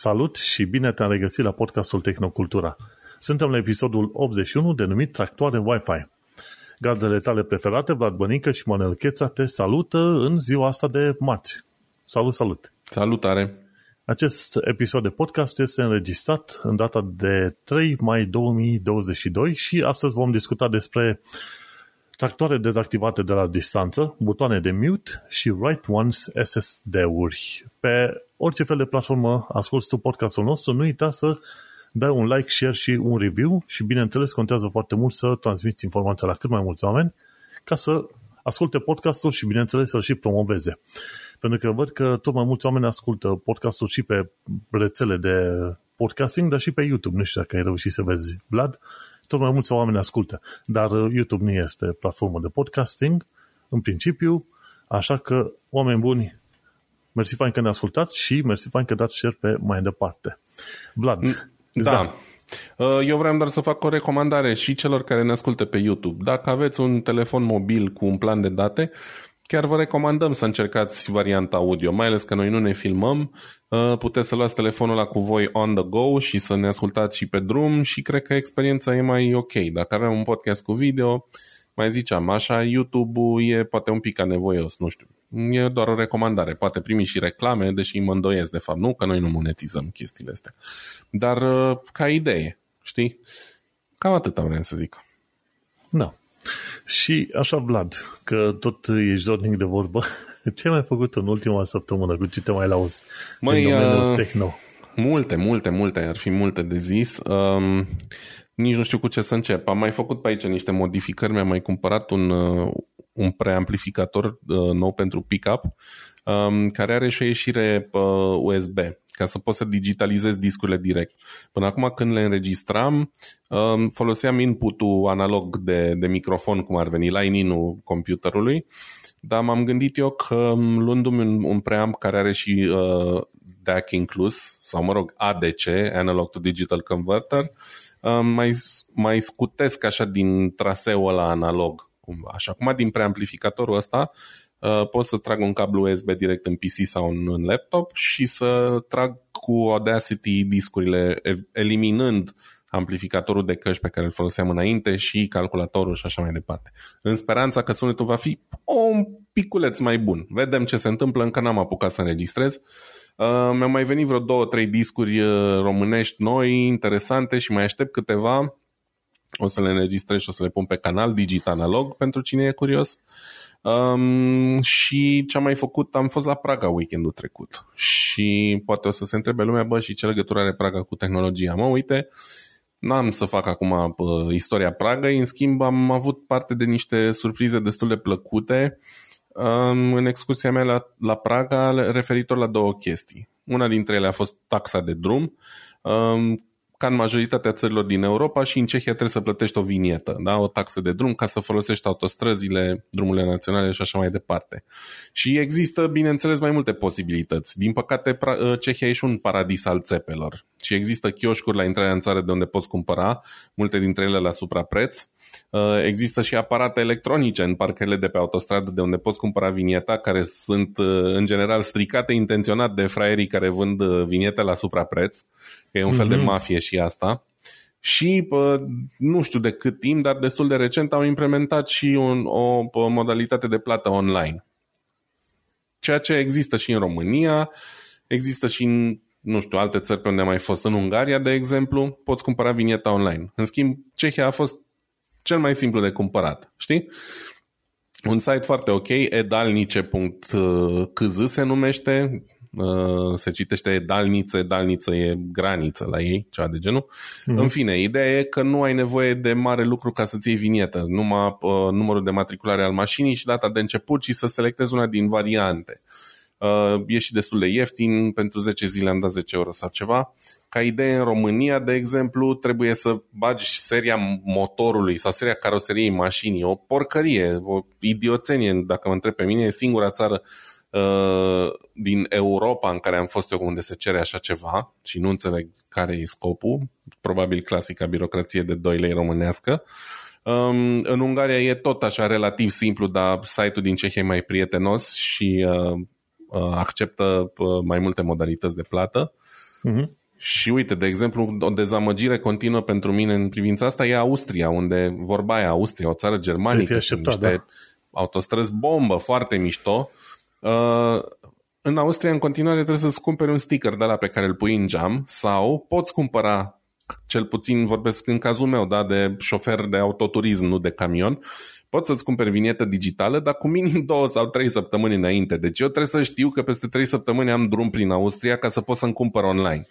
Salut și bine te-am regăsit la podcastul Tehnocultura. Suntem la episodul 81 denumit Tractoare Wi-Fi. Gazele tale preferate, Vlad Bănică și Manel Cheța te salută în ziua asta de marți. Salut, salut! Salutare! Acest episod de podcast este înregistrat în data de 3 mai 2022 și astăzi vom discuta despre tractoare dezactivate de la distanță, butoane de mute și write ones SSD-uri. Pe orice fel de platformă asculti tu podcastul nostru, nu uita să dai un like, share și un review și bineînțeles contează foarte mult să transmiți informația la cât mai mulți oameni ca să asculte podcastul și bineînțeles să-l și promoveze. Pentru că văd că tot mai mulți oameni ascultă podcastul și pe rețele de podcasting, dar și pe YouTube. Nu știu dacă ai reușit să vezi, Vlad. Tot mai mulți oameni ascultă. Dar uh, YouTube nu este platformă de podcasting, în principiu, așa că, oameni buni, mersi fain că ne ascultați și mersi fain că dați share pe mai departe. Vlad. Mm, da. da. Eu vreau doar să fac o recomandare și celor care ne ascultă pe YouTube. Dacă aveți un telefon mobil cu un plan de date, chiar vă recomandăm să încercați varianta audio, mai ales că noi nu ne filmăm, uh, puteți să luați telefonul ăla cu voi on the go și să ne ascultați și pe drum și cred că experiența e mai ok. Dacă avem un podcast cu video, mai ziceam, așa YouTube-ul e poate un pic anevoios, nu știu. E doar o recomandare. Poate primi și reclame, deși mă îndoiesc de fapt, nu că noi nu monetizăm chestiile astea. Dar uh, ca idee, știi? Cam atât vreau să zic. Da. Și așa, Vlad, că tot ești dornic de vorbă, ce ai mai făcut în ultima săptămână? Cu ce te mai lauzi Măi, în domeniul uh, techno? Multe, multe, multe, ar fi multe de zis. Um, nici nu știu cu ce să încep. Am mai făcut pe aici niște modificări, mi-am mai cumpărat un, uh, un preamplificator uh, nou pentru pickup, um, care are și o ieșire uh, USB ca să poți să digitalizezi discurile direct. Până acum când le înregistram, um, foloseam inputul analog de, de microfon, cum ar veni, line-in-ul computerului, dar m-am gândit eu că um, luându-mi un, un preamp care are și uh, DAC inclus, sau mă rog, ADC, Analog to Digital Converter, um, mai, mai scutesc așa din traseul ăla analog cumva. Și acum din preamplificatorul ăsta Uh, pot să trag un cablu USB direct în PC sau în, în laptop și să trag cu Audacity discurile, eliminând amplificatorul de căști pe care îl foloseam înainte și calculatorul și așa mai departe. În speranța că sunetul va fi un piculeț mai bun. Vedem ce se întâmplă, încă n-am apucat să înregistrez. Uh, mi-au mai venit vreo două, trei discuri uh, românești noi, interesante și mai aștept câteva. O să le înregistrez și o să le pun pe canal, Digit Analog, pentru cine e curios. Um, și ce am mai făcut, am fost la Praga weekendul trecut și poate o să se întrebe lumea, bă, și ce legătură are Praga cu tehnologia? Mă, uite, n-am să fac acum uh, istoria Pragăi, în schimb am avut parte de niște surprize destul de plăcute um, în excursia mea la, la Praga referitor la două chestii. Una dintre ele a fost taxa de drum, um, ca în majoritatea țărilor din Europa și în Cehia trebuie să plătești o vinietă, da? o taxă de drum ca să folosești autostrăzile, drumurile naționale și așa mai departe. Și există, bineînțeles, mai multe posibilități. Din păcate, ă, Cehia e și un paradis al țepelor și există chioșcuri la intrarea în țară de unde poți cumpăra, multe dintre ele la suprapreț. Ă, există și aparate electronice în parcele de pe autostradă de unde poți cumpăra vinieta, care sunt ă, în general stricate intenționat de fraierii care vând viniete la suprapreț, că e un mm-hmm. fel de mhm. mafie și asta. Și pă, nu știu de cât timp, dar destul de recent au implementat și un, o pă, modalitate de plată online. Ceea ce există și în România, există și în nu știu, alte țări pe unde am mai fost, în Ungaria, de exemplu, poți cumpăra vinieta online. În schimb, Cehia a fost cel mai simplu de cumpărat, știi? Un site foarte ok, edalnice.kz se numește, Uh, se citește dalniță, dalniță e graniță la ei, ceva de genul. Mm-hmm. În fine, ideea e că nu ai nevoie de mare lucru ca să-ți iei vinietă, numai uh, numărul de matriculare al mașinii și data de început și să selectezi una din variante. Uh, e și destul de ieftin, pentru 10 zile am dat 10 euro sau ceva. Ca idee în România, de exemplu, trebuie să bagi seria motorului sau seria caroseriei mașinii, o porcărie, o idioțenie, dacă mă întreb pe mine, e singura țară Uh, din Europa în care am fost eu unde se cere așa ceva și nu înțeleg care e scopul, probabil clasica birocrație de 2 lei românească. Um, în Ungaria e tot așa relativ simplu, dar site-ul din Cehia e mai prietenos și uh, uh, acceptă uh, mai multe modalități de plată. Uh-huh. Și uite, de exemplu, o dezamăgire continuă pentru mine în privința asta e Austria, unde vorba aia, Austria, o țară germanică, așteptat, niște da. autostrăzi bombă foarte mișto. Uh, în Austria, în continuare, trebuie să-ți cumperi un sticker de la pe care îl pui în geam sau poți cumpăra, cel puțin vorbesc în cazul meu, da, de șofer de autoturism, nu de camion, poți să-ți cumperi vinietă digitală, dar cu minim două sau trei săptămâni înainte. Deci eu trebuie să știu că peste trei săptămâni am drum prin Austria ca să pot să-mi cumpăr online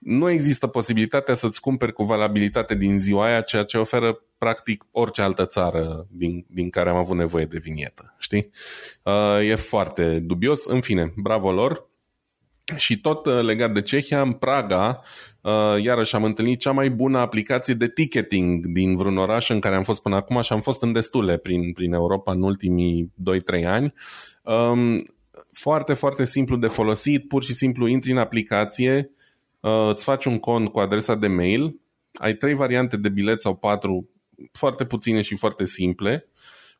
nu există posibilitatea să-ți cumperi cu valabilitate din ziua aia, ceea ce oferă practic orice altă țară din, din care am avut nevoie de vinietă. Știi? Uh, e foarte dubios. În fine, bravo lor. Și tot uh, legat de Cehia, în Praga, uh, iarăși am întâlnit cea mai bună aplicație de ticketing din vreun oraș în care am fost până acum și am fost în destule prin, prin Europa în ultimii 2-3 ani. Um, foarte, foarte simplu de folosit, pur și simplu intri în aplicație, uh, îți faci un cont cu adresa de mail, ai trei variante de bilet sau patru, foarte puține și foarte simple,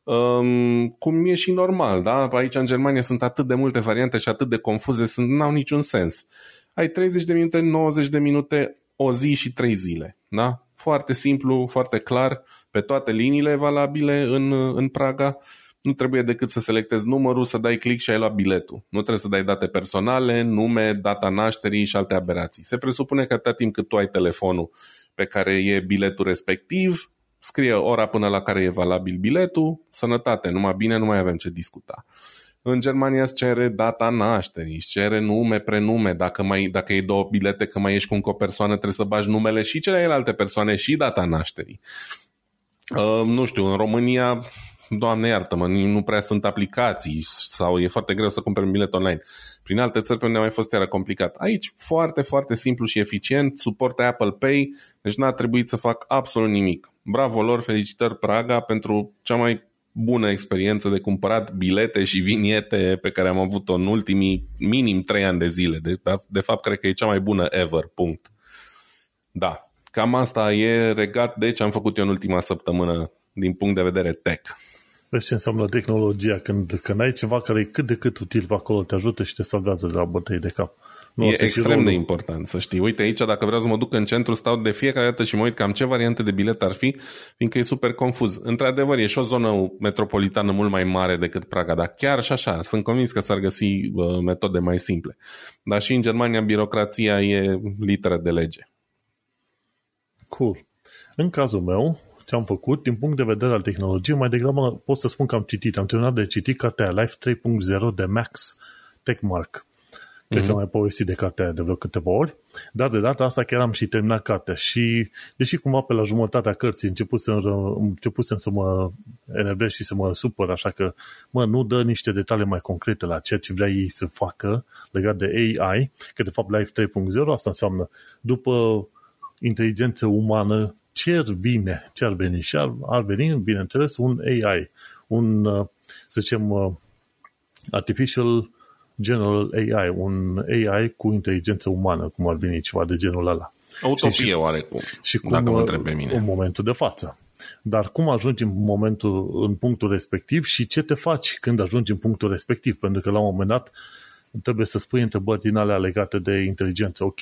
um, cum e și normal, da? Aici în Germania sunt atât de multe variante și atât de confuze, sunt, n-au niciun sens. Ai 30 de minute, 90 de minute, o zi și trei zile, da? Foarte simplu, foarte clar, pe toate liniile valabile în, în Praga nu trebuie decât să selectezi numărul, să dai click și ai luat biletul. Nu trebuie să dai date personale, nume, data nașterii și alte aberații. Se presupune că atâta timp cât tu ai telefonul pe care e biletul respectiv, scrie ora până la care e valabil biletul, sănătate, numai bine, nu mai avem ce discuta. În Germania îți cere data nașterii, îți cere nume, prenume, dacă, mai, dacă e două bilete, că mai ești cu încă o persoană, trebuie să bagi numele și celelalte persoane și data nașterii. Uh, nu știu, în România Doamne iartă-mă, nu prea sunt aplicații sau e foarte greu să cumperi un bilet online. Prin alte țări pe unde a mai fost iară complicat. Aici, foarte, foarte simplu și eficient, suportă Apple Pay, deci n-a trebuit să fac absolut nimic. Bravo lor, felicitări Praga pentru cea mai bună experiență de cumpărat bilete și viniete pe care am avut-o în ultimii minim 3 ani de zile. De, de fapt, cred că e cea mai bună ever, punct. Da, cam asta e regat de ce am făcut eu în ultima săptămână din punct de vedere tech. Vezi ce înseamnă tehnologia. Când, când ai ceva care e cât de cât util pe acolo, te ajută și te salvează de la bătăi de cap. Nu, e extrem de important să știi. Uite aici, dacă vreau să mă duc în centru, stau de fiecare dată și mă uit cam ce variante de bilet ar fi, fiindcă e super confuz. Într-adevăr, e și o zonă metropolitană mult mai mare decât Praga, dar chiar și așa, sunt convins că s-ar găsi uh, metode mai simple. Dar și în Germania, birocrația e literă de lege. Cool. În cazul meu, ce am făcut, din punct de vedere al tehnologiei, mai degrabă pot să spun că am citit. Am terminat de citit cartea Life 3.0 de Max Techmark. Cred mm-hmm. că am mai povestit de cartea de vreo câteva ori, dar de data asta chiar am și terminat cartea și, deși cumva pe la jumătatea cărții începusem, începusem să mă enervez și să mă supăr, așa că, mă, nu dă niște detalii mai concrete la ceea ce vrea ei să facă legat de AI, că de fapt Life 3.0 asta înseamnă după inteligență umană ce ar vine, ce ar veni și ar, ar veni, bineînțeles, un AI, un, uh, să zicem, uh, Artificial General AI, un AI cu inteligență umană, cum ar veni ceva de genul ăla. Utopie și, oarecum, și cum, dacă mă întreb pe mine. În momentul de față. Dar cum ajungi în momentul, în punctul respectiv și ce te faci când ajungi în punctul respectiv? Pentru că la un moment dat trebuie să spui întrebări din alea legate de inteligență. Ok,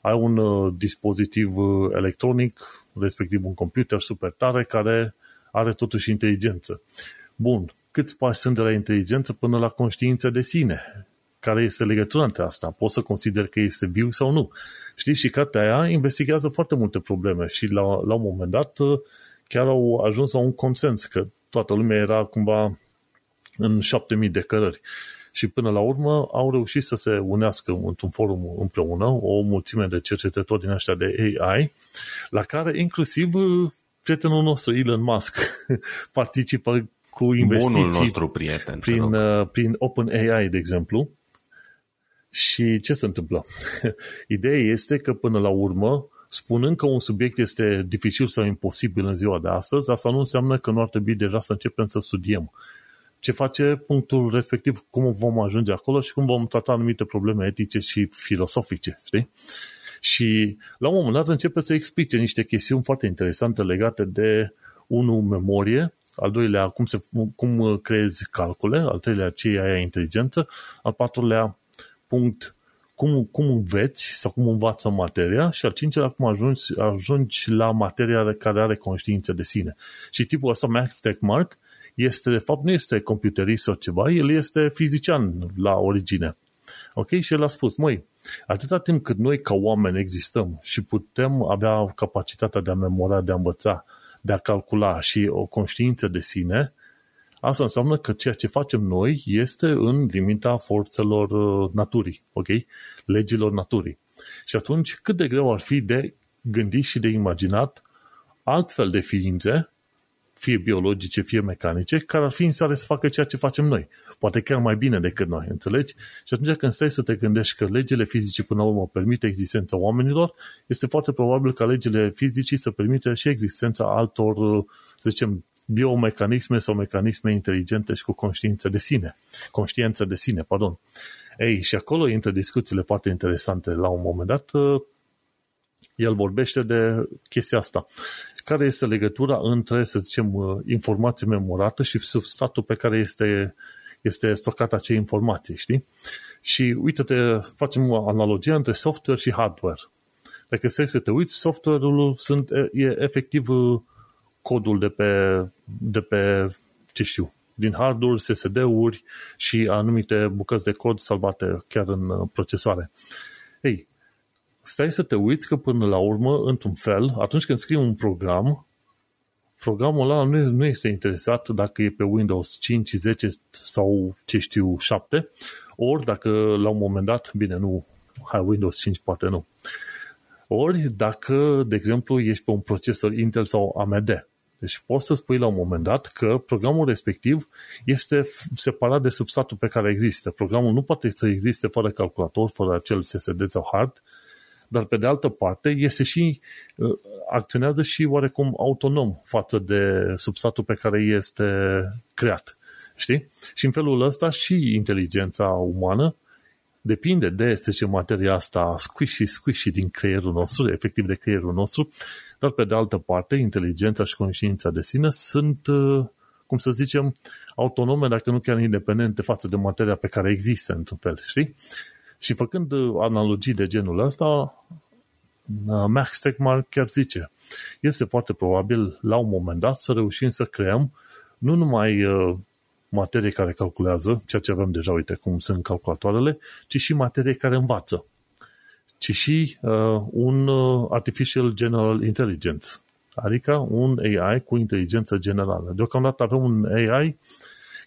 ai un uh, dispozitiv uh, electronic respectiv un computer super tare care are totuși inteligență. Bun, câți pași sunt de la inteligență până la conștiință de sine? Care este legătura între asta? Poți să consider că este viu sau nu? Știi, și cartea aia investigează foarte multe probleme și la, la un moment dat chiar au ajuns la un consens că toată lumea era cumva în 7000 de cărări și până la urmă au reușit să se unească într-un forum împreună, o mulțime de cercetători din ăștia de AI, la care inclusiv uh, prietenul nostru, Elon Musk, participă cu investiții Bunul nostru prieten, prin, uh, prin OpenAI, de exemplu. Și ce se întâmplă? Ideea este că până la urmă, spunând că un subiect este dificil sau imposibil în ziua de astăzi, asta nu înseamnă că nu ar trebui deja să începem să studiem ce face punctul respectiv, cum vom ajunge acolo și cum vom trata anumite probleme etice și filosofice, știi? Și la un moment dat începe să explice niște chestiuni foarte interesante legate de, unul, memorie, al doilea, cum, se, cum creezi calcule, al treilea, ce e aia inteligență, al patrulea, punct, cum, cum înveți sau cum învață materia și al cincilea cum ajungi, ajungi la materia care are conștiință de sine. Și tipul ăsta, Max Techmark, este, de fapt, nu este computerist sau ceva, el este fizician la origine. Ok? Și el a spus, măi, atâta timp cât noi ca oameni existăm și putem avea capacitatea de a memora, de a învăța, de a calcula și o conștiință de sine, asta înseamnă că ceea ce facem noi este în limita forțelor uh, naturii, ok? Legilor naturii. Și atunci, cât de greu ar fi de gândit și de imaginat altfel de ființe fie biologice, fie mecanice, care ar fi în stare să facă ceea ce facem noi. Poate chiar mai bine decât noi, înțelegi? Și atunci când stai să te gândești că legile fizice până la urmă permite existența oamenilor, este foarte probabil ca legile fizice să permite și existența altor, să zicem, biomecanisme sau mecanisme inteligente și cu conștiință de sine. Conștiință de sine, pardon. Ei, și acolo intră discuțiile foarte interesante. La un moment dat, el vorbește de chestia asta care este legătura între, să zicem, uh, informație memorată și substratul pe care este, este stocat acea informație, știi? Și uite-te, facem o analogie între software și hardware. Dacă stai să te uiți, software-ul sunt, e efectiv uh, codul de pe, de pe ce știu, din hardware, SSD-uri și anumite bucăți de cod salvate chiar în uh, procesoare. Ei, stai să te uiți că până la urmă, într-un fel, atunci când scrii un program, programul ăla nu, nu este interesat dacă e pe Windows 5, 10 sau ce știu 7, ori dacă la un moment dat, bine, nu, hai, Windows 5 poate nu, ori dacă, de exemplu, ești pe un procesor Intel sau AMD. Deci poți să spui la un moment dat că programul respectiv este separat de substratul pe care există. Programul nu poate să existe fără calculator, fără acel SSD sau hard, dar pe de altă parte este și, uh, acționează și oarecum autonom față de substratul pe care este creat. Știi? Și în felul ăsta și inteligența umană depinde de este ce materia asta squishy, squishy din creierul nostru, efectiv de creierul nostru, dar pe de altă parte, inteligența și conștiința de sine sunt, uh, cum să zicem, autonome, dacă nu chiar independente față de materia pe care există, într-un fel, știi? Și făcând uh, analogii de genul ăsta, uh, Max Tegmark chiar zice, este foarte probabil la un moment dat să reușim să creăm nu numai uh, materie care calculează, ceea ce avem deja, uite cum sunt calculatoarele, ci și materie care învață, ci și uh, un Artificial General Intelligence, adică un AI cu inteligență generală. Deocamdată avem un AI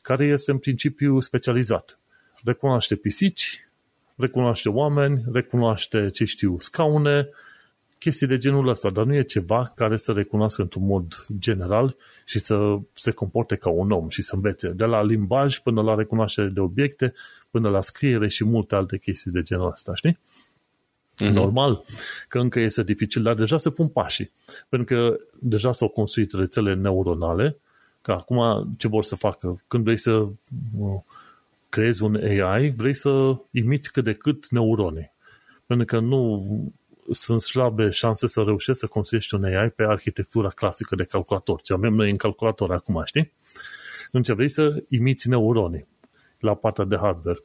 care este în principiu specializat. Recunoaște pisici, recunoaște oameni, recunoaște, ce știu, scaune, chestii de genul ăsta, dar nu e ceva care să recunoască într-un mod general și să se comporte ca un om și să învețe. De la limbaj până la recunoaștere de obiecte, până la scriere și multe alte chestii de genul ăsta, știi? Mm-hmm. Normal că încă este dificil, dar deja se pun pașii. Pentru că deja s-au construit rețele neuronale, că acum ce vor să facă? Când vrei să uh, creezi un AI, vrei să imiți cât de cât neurone. Pentru că nu sunt slabe șanse să reușești să construiești un AI pe arhitectura clasică de calculator, ce avem noi în calculator acum, știi? Atunci vrei să imiți neurone la partea de hardware.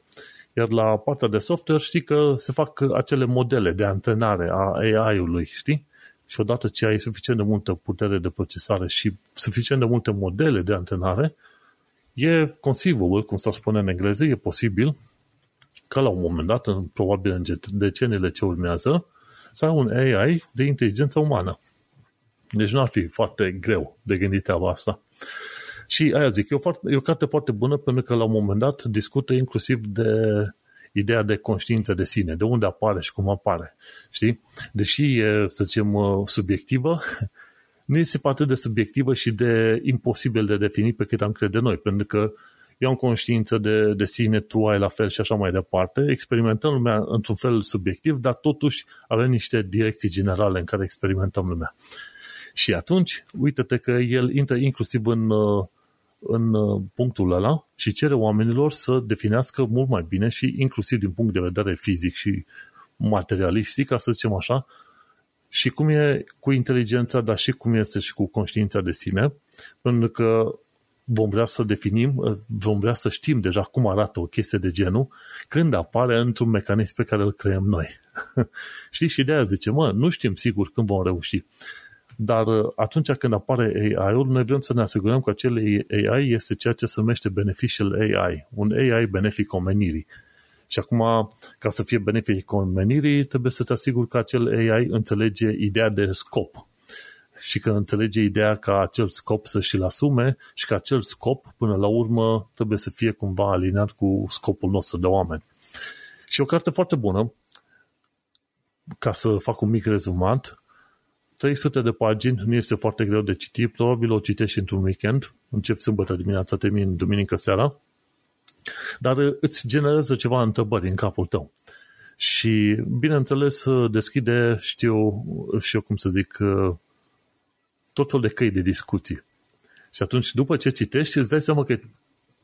Iar la partea de software știi că se fac acele modele de antrenare a AI-ului, știi? Și odată ce ai suficient de multă putere de procesare și suficient de multe modele de antrenare, E conceivable, cum s-ar spune în engleză, e posibil ca la un moment dat, în, probabil în deceniile ce urmează, să ai un AI de inteligență umană. Deci nu ar fi foarte greu de gândit treaba asta. Și aia zic, e o, foarte, e o carte foarte bună pentru că la un moment dat discută inclusiv de ideea de conștiință de sine, de unde apare și cum apare. Știi? Deși e, să zicem, subiectivă, nu este atât de subiectivă și de imposibil de definit pe cât am crede noi, pentru că eu am conștiință de, de sine, tu ai la fel și așa mai departe, experimentăm lumea într-un fel subiectiv, dar totuși avem niște direcții generale în care experimentăm lumea. Și atunci, uite-te că el intră inclusiv în, în punctul ăla și cere oamenilor să definească mult mai bine și inclusiv din punct de vedere fizic și materialistic, ca să zicem așa, și cum e cu inteligența, dar și cum este și cu conștiința de sine, pentru că vom vrea să definim, vom vrea să știm deja cum arată o chestie de genul când apare într-un mecanism pe care îl creăm noi. Știi? Și de aia zice, mă, nu știm sigur când vom reuși. Dar atunci când apare AI-ul, noi vrem să ne asigurăm că acel AI este ceea ce se numește beneficial AI, un AI benefic omenirii. Și acum, ca să fie benefic omenirii, trebuie să te asiguri că acel AI înțelege ideea de scop și că înțelege ideea ca acel scop să și-l asume și că acel scop, până la urmă, trebuie să fie cumva aliniat cu scopul nostru de oameni. Și o carte foarte bună, ca să fac un mic rezumat, 300 de pagini, nu este foarte greu de citit, probabil o citești într-un weekend, încep sâmbătă dimineața, termin duminică seara, dar îți generează ceva întrebări în capul tău. Și, bineînțeles, deschide, știu, și eu cum să zic, tot fel de căi de discuții. Și atunci, după ce citești, îți dai seama că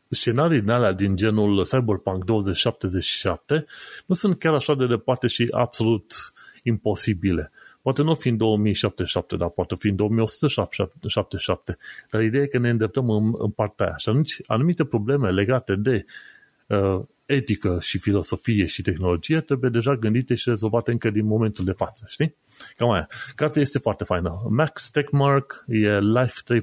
scenariile alea din genul Cyberpunk 2077 nu sunt chiar așa de departe și absolut imposibile. Poate nu fi în 2077, dar poate fi în 2177. Dar ideea e că ne îndreptăm în, în partea aia. Și atunci, anumite probleme legate de uh, etică și filosofie și tehnologie trebuie deja gândite și rezolvate încă din momentul de față, știi? Cam aia. Cartea este foarte faină. Max Techmark e Life 3.0.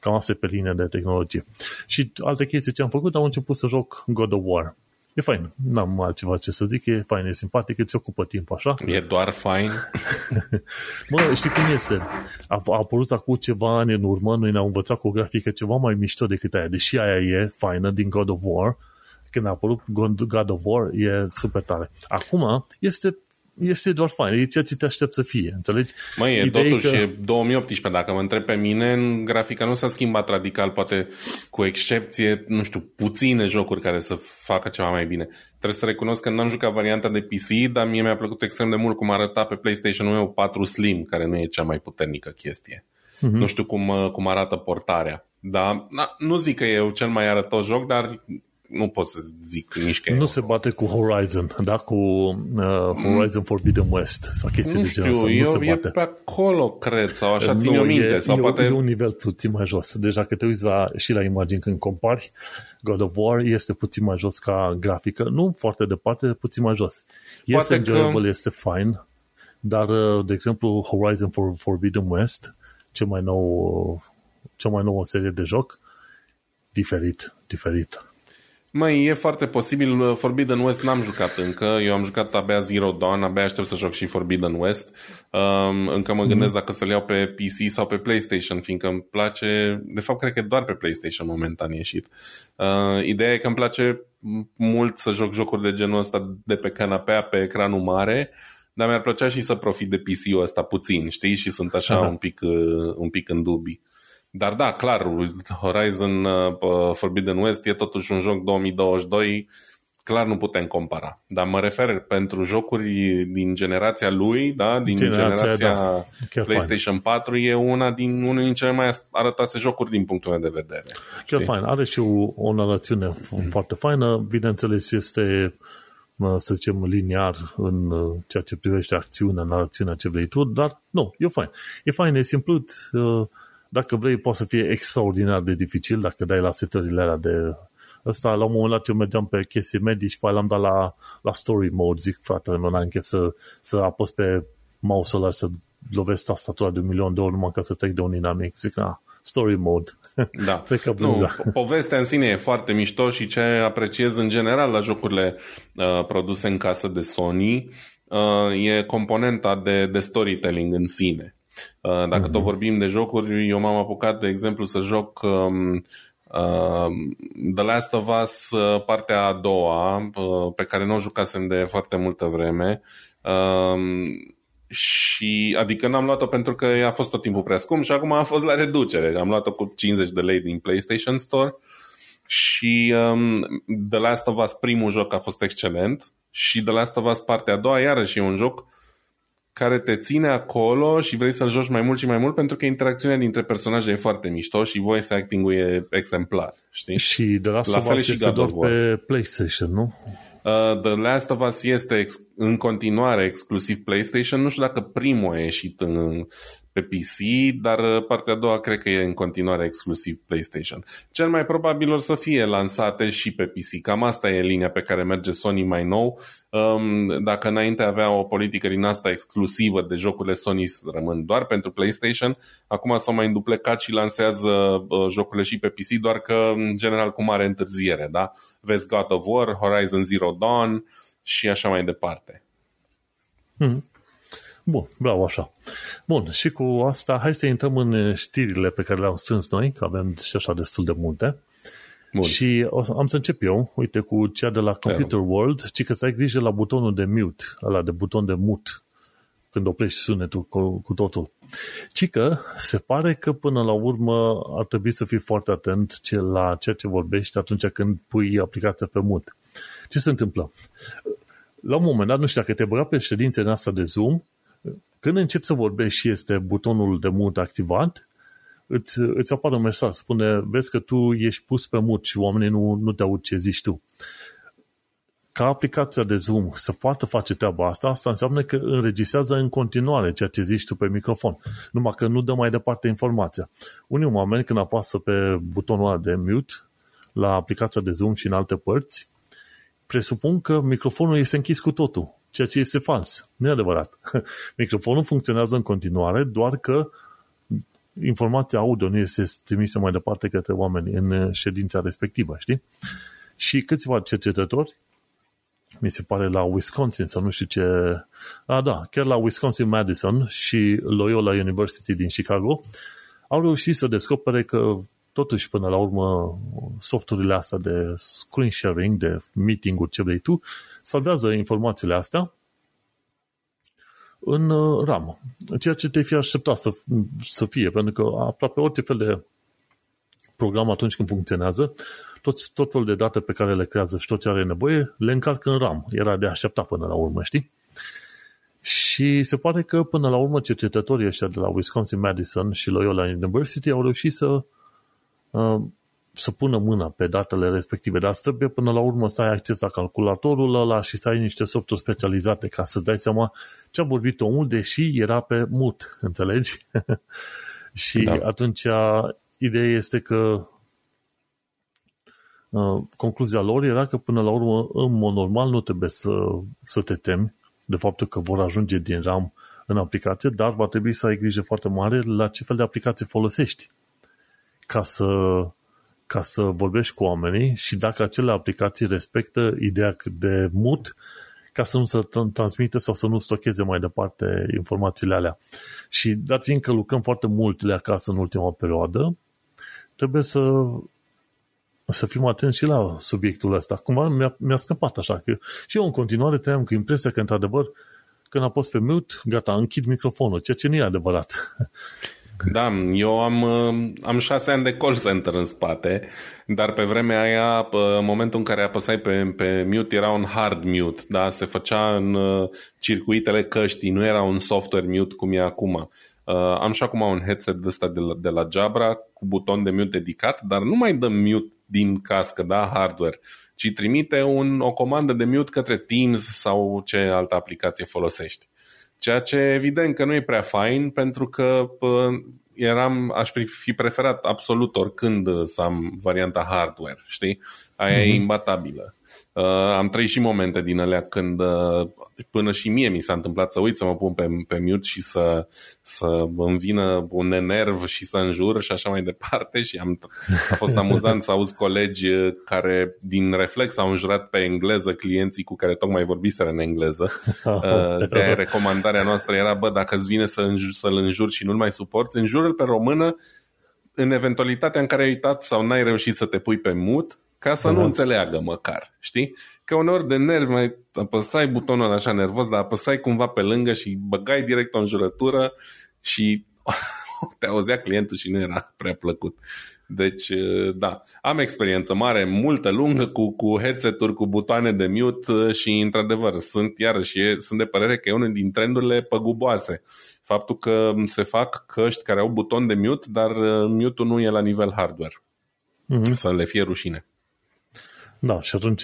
Cam asta e pe linie de tehnologie. Și alte chestii ce am făcut, am început să joc God of War. E fain, n-am altceva ce să zic, e fain, e simpatic, îți ocupă timp așa. E doar fain? Mă, știi cum este? A, a apărut acum ceva ani în urmă, noi ne-am învățat cu o grafică ceva mai mișto decât aia, deși aia e faină din God of War, când a apărut God of War, e super tare. Acum este este doar fain, e ceea ce te aștept să fie, înțelegi? Măi, e Ideea totuși că... e 2018, dacă mă întreb pe mine, grafica nu s-a schimbat radical, poate cu excepție, nu știu, puține jocuri care să facă ceva mai bine. Trebuie să recunosc că n-am jucat varianta de PC, dar mie mi-a plăcut extrem de mult cum arăta pe PlayStation 4 Slim, care nu e cea mai puternică chestie. Uh-huh. Nu știu cum, cum arată portarea. Da, na, nu zic că e cel mai arătos joc, dar nu pot să zic nici că Nu se bate cu Horizon, da? Cu uh, Horizon Forbidden West sau chestii nu de genul ăsta. Nu se bate. e pe acolo, cred, sau așa țin eu minte. E, sau e, poate... e un nivel puțin mai jos. Deja că te uiți la, și la imagini când compari, God of War este puțin mai jos ca grafică. Nu foarte departe, puțin mai jos. Este enjoyable, că... este fine, dar, uh, de exemplu, Horizon for Forbidden West, cel mai nou, cea mai nouă serie de joc, diferit, diferit. Mai e foarte posibil. Uh, Forbidden West n-am jucat încă. Eu am jucat abia Zero Dawn, abia aștept să joc și Forbidden West. Um, încă mă gândesc mm-hmm. dacă să-l iau pe PC sau pe PlayStation, fiindcă îmi place... De fapt, cred că doar pe PlayStation momentan ieșit. Uh, ideea e că îmi place mult să joc jocuri de genul ăsta de pe canapea, pe ecranul mare, dar mi-ar plăcea și să profit de PC-ul ăsta puțin, știi? Și sunt așa uh-huh. un, pic, uh, un pic în dubii. Dar da, clar, Horizon uh, Forbidden West e totuși un joc 2022, clar nu putem compara. Dar mă refer pentru jocuri din generația lui, da, din generația, generația da. PlayStation fain. 4, e una din unul din cele mai arătase jocuri din punctul meu de vedere. Chiar știi? fain, are și o, o narațiune mm. foarte faină, bineînțeles este să zicem, liniar în uh, ceea ce privește acțiunea, narațiunea, ce vrei tu, dar nu, e fain. E fain, e simplut, uh, dacă vrei, poate să fie extraordinar de dificil dacă dai la setările alea de ăsta, la un moment dat eu mergeam pe chestii medii și pe am dat la, la story mode, zic fratele meu, n-am chef să, să apăs pe mouse-ul ăla să lovesc tastatura de un milion de ori numai ca să trec de un inamic. Zic, ah, story mode. Da. nu, povestea în sine e foarte mișto și ce apreciez în general la jocurile uh, produse în casă de Sony uh, e componenta de, de storytelling în sine. Uh, dacă uh-huh. tot vorbim de jocuri, eu m-am apucat, de exemplu, să joc um, uh, The Last of Us, uh, partea a doua, uh, pe care nu o jucasem de foarte multă vreme. Uh, și adică n-am luat-o pentru că a fost tot timpul prea scump și acum a fost la reducere. Am luat-o cu 50 de lei din PlayStation Store și um, The Last of Us primul joc a fost excelent și The Last of Us partea a doua iarăși e un joc care te ține acolo și vrei să-l joci mai mult și mai mult pentru că interacțiunea dintre personaje e foarte mișto și voice acting-ul e exemplar. Știi? Și de la, la fel și doar pe PlayStation, nu? Uh, The Last of Us este ex- în continuare exclusiv PlayStation. Nu știu dacă primul a ieșit în, pe PC, dar uh, partea a doua cred că e în continuare exclusiv PlayStation. Cel mai probabil o să fie lansate și pe PC. Cam asta e linia pe care merge Sony mai nou. Um, dacă înainte avea o politică din asta exclusivă de jocurile Sony rămân doar pentru PlayStation, acum s-au mai înduplecat și lansează uh, jocurile și pe PC, doar că în general cu mare întârziere. Da? Vezi God of War, Horizon Zero Dawn și așa mai departe. Hmm. Bun, bravo așa. Bun, și cu asta hai să intrăm în știrile pe care le-am strâns noi, că avem și așa destul de multe. Bun. Și o să, am să încep eu, uite, cu cea de la Computer Iar. World, ci că să ai grijă la butonul de mute, ăla de buton de mut, când oprești sunetul cu, cu totul. Ci că se pare că până la urmă ar trebui să fii foarte atent ce, la ceea ce vorbești atunci când pui aplicația pe mut. Ce se întâmplă? La un moment dat, nu știu dacă te băga pe ședințe asta de Zoom, când începi să vorbești și este butonul de mut activat, îți, îți apare un mesaj, spune, vezi că tu ești pus pe mut și oamenii nu, nu te aud ce zici tu. Ca aplicația de Zoom să poată face treaba asta, asta înseamnă că înregistrează în continuare ceea ce zici tu pe microfon, numai că nu dă mai departe informația. Unii oameni când apasă pe butonul ăla de mute la aplicația de Zoom și în alte părți, presupun că microfonul este închis cu totul ceea ce este fals. Nu e adevărat. Microfonul funcționează în continuare, doar că informația audio nu este trimisă mai departe către oameni în ședința respectivă, știi? Și câțiva cercetători, mi se pare la Wisconsin sau nu știu ce... A, da, chiar la Wisconsin Madison și Loyola University din Chicago au reușit să descopere că totuși până la urmă softurile astea de screen sharing, de meeting-uri, ce vrei tu, salvează informațiile astea în uh, RAM. Ceea ce te-ai fi așteptat să, să fie, pentru că aproape orice fel de program atunci când funcționează, tot, tot felul de date pe care le creează și tot ce are nevoie, le încarcă în RAM. Era de așteptat până la urmă, știi? Și se pare că până la urmă cercetătorii ăștia de la Wisconsin Madison și Loyola University au reușit să uh, să pună mâna pe datele respective, dar trebuie până la urmă să ai acces la calculatorul ăla și să ai niște softuri specializate ca să-ți dai seama ce a vorbit omul, deși era pe mut, înțelegi? și da. atunci ideea este că uh, concluzia lor era că până la urmă, în mod normal, nu trebuie să, să te temi de faptul că vor ajunge din RAM în aplicație, dar va trebui să ai grijă foarte mare la ce fel de aplicație folosești ca să ca să vorbești cu oamenii și dacă acele aplicații respectă ideea de mut ca să nu se transmită sau să nu stocheze mai departe informațiile alea. Și dat fiindcă lucrăm foarte mult de acasă în ultima perioadă, trebuie să să fim atenți și la subiectul ăsta. Acum mi-a, mi-a scăpat așa. Că și eu în continuare trăiam cu impresia că, într-adevăr, când a fost pe mute, gata, închid microfonul, ceea ce nu e adevărat. Da, eu am, uh, am șase ani de call center în spate, dar pe vremea aia, în momentul în care apăsai pe, pe mute, era un hard mute, da? se făcea în uh, circuitele căștii, nu era un software mute cum e acum. Uh, am și acum un headset de ăsta de la, de la Jabra cu buton de mute dedicat, dar nu mai dă mute din cască, da, hardware, ci trimite un, o comandă de mute către Teams sau ce altă aplicație folosești. Ceea ce evident că nu e prea fain pentru că eram, aș fi preferat absolut oricând să am varianta hardware, știi? Aia mm-hmm. e mhm. imbatabilă. Uh, am trăit și momente din alea când uh, până și mie mi s-a întâmplat să uit să mă pun pe, pe mute și să, să îmi vină un nerv și să înjur și așa mai departe și am, a fost amuzant să auzi colegi care din reflex au înjurat pe engleză clienții cu care tocmai vorbiseră în engleză. Uh, de recomandarea noastră era, bă, dacă îți vine să înjur, să-l înjuri și nu-l mai suporți, înjură pe română în eventualitatea în care ai uitat sau n-ai reușit să te pui pe mut, ca să uh-huh. nu înțeleagă măcar, știi? Că uneori de nervi mai apăsai butonul așa nervos, dar apăsai cumva pe lângă și băgai direct o înjurătură și te auzea clientul și nu era prea plăcut. Deci, da, am experiență mare, multă, lungă, cu, cu headset-uri, cu butoane de mute și, într-adevăr, sunt, iarăși, sunt de părere că e unul din trendurile păguboase. Faptul că se fac căști care au buton de mute, dar mute-ul nu e la nivel hardware. Mm-hmm. Să le fie rușine. Da, și atunci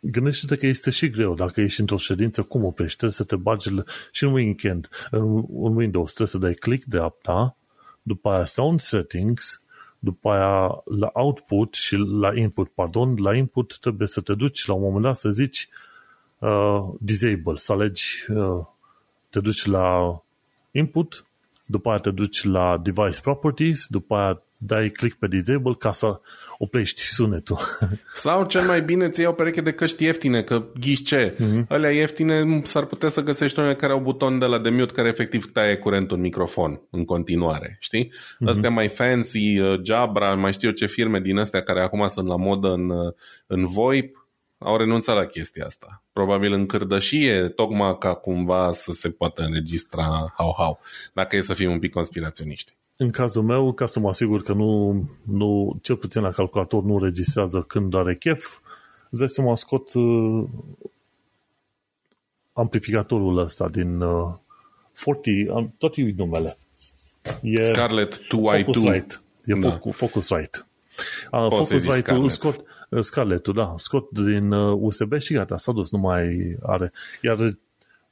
gândește-te că este și greu dacă ești într-o ședință, cum oprești? Trebuie să te bagi și în weekend, în, în Windows, trebuie să dai click dreapta, după aia sound settings, după aia la output și la input, pardon, la input trebuie să te duci la un moment dat să zici uh, disable, să alegi, uh, te duci la input, după aia te duci la device properties, după aia dai click pe disable ca să oprești sunetul. Sau cel mai bine ți iei o pereche de căști ieftine, că ghiși ce, mm-hmm. alea ieftine s-ar putea să găsești unele care au buton de la de mute care efectiv taie curentul în microfon în continuare, știi? Mm-hmm. Astea mai fancy, uh, Jabra, mai știu eu ce firme din astea care acum sunt la modă în, uh, în VoIP, au renunțat la chestia asta. Probabil în cârdășie, tocmai ca cumva să se poată înregistra hau-hau, dacă e să fim un pic conspiraționiști. În cazul meu, ca să mă asigur că nu, nu cel puțin la calculator nu registrează când are chef, îți să mă scot uh, amplificatorul ăsta din uh, 40, am, tot e numele. E Scarlett 2i2. Focusrite. E da. Focusrite. Uh, Focusrite-ul scot, uh, Scarlett-ul, da, scot din uh, USB și gata, s-a dus, nu mai are. Iar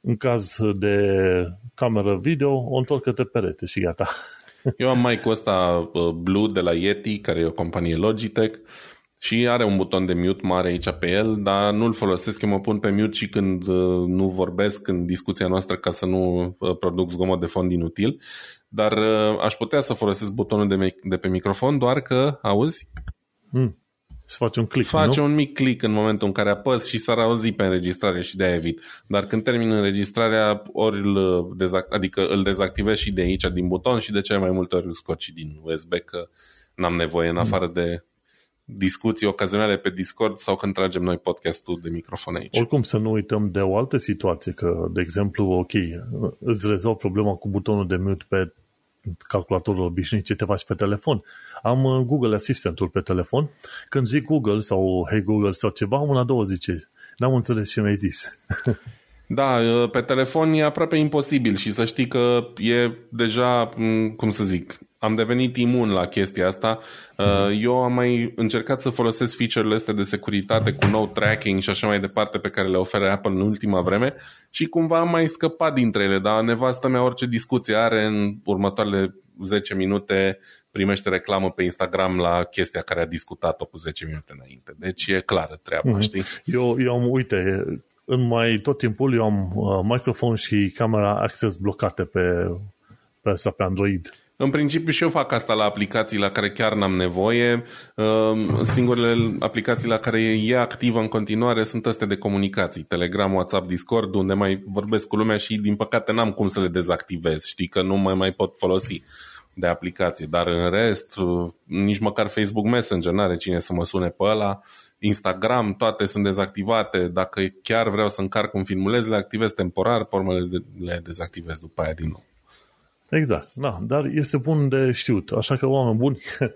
în caz de cameră video, o întorc către perete și gata. Eu am mai cu ăsta uh, Blue de la Yeti, care e o companie Logitech, și are un buton de mute mare aici pe el, dar nu-l folosesc, eu mă pun pe mute și când uh, nu vorbesc în discuția noastră ca să nu uh, produc zgomot de fond inutil, dar aș putea să folosesc butonul de, de pe microfon, doar că, auzi? Mm. Să faci un click, Face nu? un mic click în momentul în care apăs și s-ar auzi pe înregistrare și de-aia evit. Dar când termin înregistrarea, ori îl, dezac- adică îl dezactivez și de aici, din buton și de cele mai multe ori îl scot și din USB, că n-am nevoie în mm. afară de discuții ocazionale pe Discord sau când tragem noi podcastul de microfon aici. Oricum să nu uităm de o altă situație, că, de exemplu, ok, îți rezolv problema cu butonul de mute pe calculatorul obișnuit ce te faci pe telefon. Am uh, Google Assistant-ul pe telefon. Când zic Google sau Hey Google sau ceva, una, două zice. N-am înțeles ce mi-ai zis. Da, uh, pe telefon e aproape imposibil și să știi că e deja, cum să zic, am devenit imun la chestia asta. Uh, eu am mai încercat să folosesc feature-urile astea de securitate cu no tracking și așa mai departe pe care le oferă Apple în ultima vreme și cumva am mai scăpat dintre ele, dar nevastă mea orice discuție are în următoarele 10 minute primește reclamă pe Instagram la chestia care a discutat-o cu 10 minute înainte. Deci e clară treaba, mm-hmm. știi? Eu, eu am, uite, în mai tot timpul eu am uh, microfon și camera access blocate pe, pe, pe Android. În principiu și eu fac asta la aplicații la care chiar n-am nevoie. Um, singurele aplicații la care e activă în continuare sunt astea de comunicații. Telegram, WhatsApp, Discord, unde mai vorbesc cu lumea și din păcate n-am cum să le dezactivez. Știi că nu mai mai pot folosi de aplicație. Dar în rest, uh, nici măcar Facebook Messenger n-are cine să mă sune pe ăla. Instagram, toate sunt dezactivate. Dacă chiar vreau să încarc un filmuleț, le activez temporar, pe urmă le dezactivez după aia din nou. Exact, da, dar este bun de știut. Așa că, oameni buni,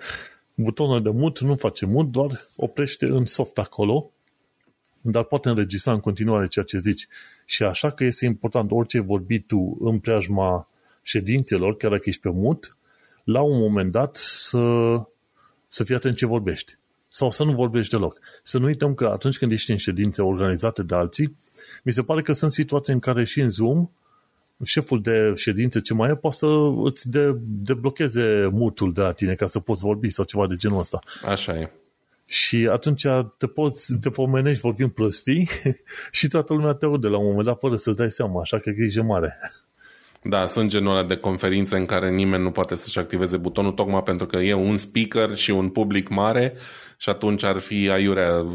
butonul de mut nu face mut, doar oprește în soft acolo, dar poate înregistra în continuare ceea ce zici. Și așa că este important orice vorbi tu în preajma ședințelor, chiar dacă ești pe mut, la un moment dat să, să fii atent ce vorbești. Sau să nu vorbești deloc. Să nu uităm că atunci când ești în ședințe organizate de alții, mi se pare că sunt situații în care și în Zoom șeful de ședință ce mai e poate să îți de, deblocheze mutul de la tine ca să poți vorbi sau ceva de genul ăsta. Așa e. Și atunci te poți, te pomenești vorbind prostii și toată lumea te aude la un moment dat fără să-ți dai seama, așa că grijă mare. Da, sunt genul ăla de conferințe în care nimeni nu poate să-și activeze butonul tocmai pentru că e un speaker și un public mare și atunci ar fi aiurea,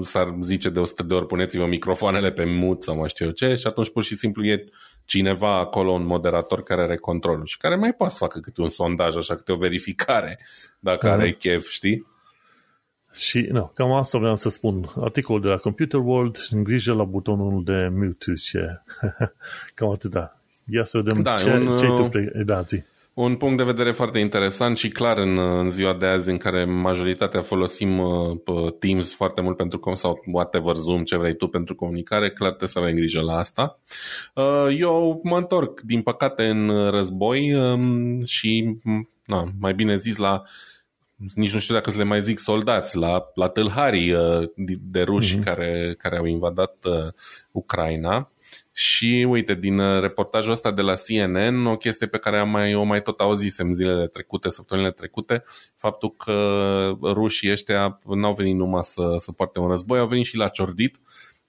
s-ar zice de 100 de ori puneți-vă microfoanele pe mut sau mai știu eu ce și atunci pur și simplu e cineva acolo, un moderator care are controlul și care mai poate să facă câte un sondaj, așa câte o verificare dacă are chef, știi? Și, nu, cam asta vreau să spun. Articolul de la Computer World, în grijă la butonul de mute, ce cam atâta. Ia să vedem da, ce, un, ce tu pre... da, zi. Un punct de vedere foarte interesant și clar în, în ziua de azi în care majoritatea folosim uh, Teams foarte mult pentru com sau whatever Zoom, ce vrei tu pentru comunicare, clar trebuie să avem grijă la asta. Uh, eu mă întorc, din păcate, în război um, și, na, mai bine zis, la nici nu știu dacă să le mai zic soldați, la, la tâlharii uh, de ruși mm-hmm. care, care au invadat uh, Ucraina. Și uite, din uh, reportajul ăsta de la CNN, o chestie pe care am mai, o mai tot auzisem zilele trecute, săptămânile trecute, faptul că rușii ăștia n-au venit numai să, să poarte un război, au venit și la ciordit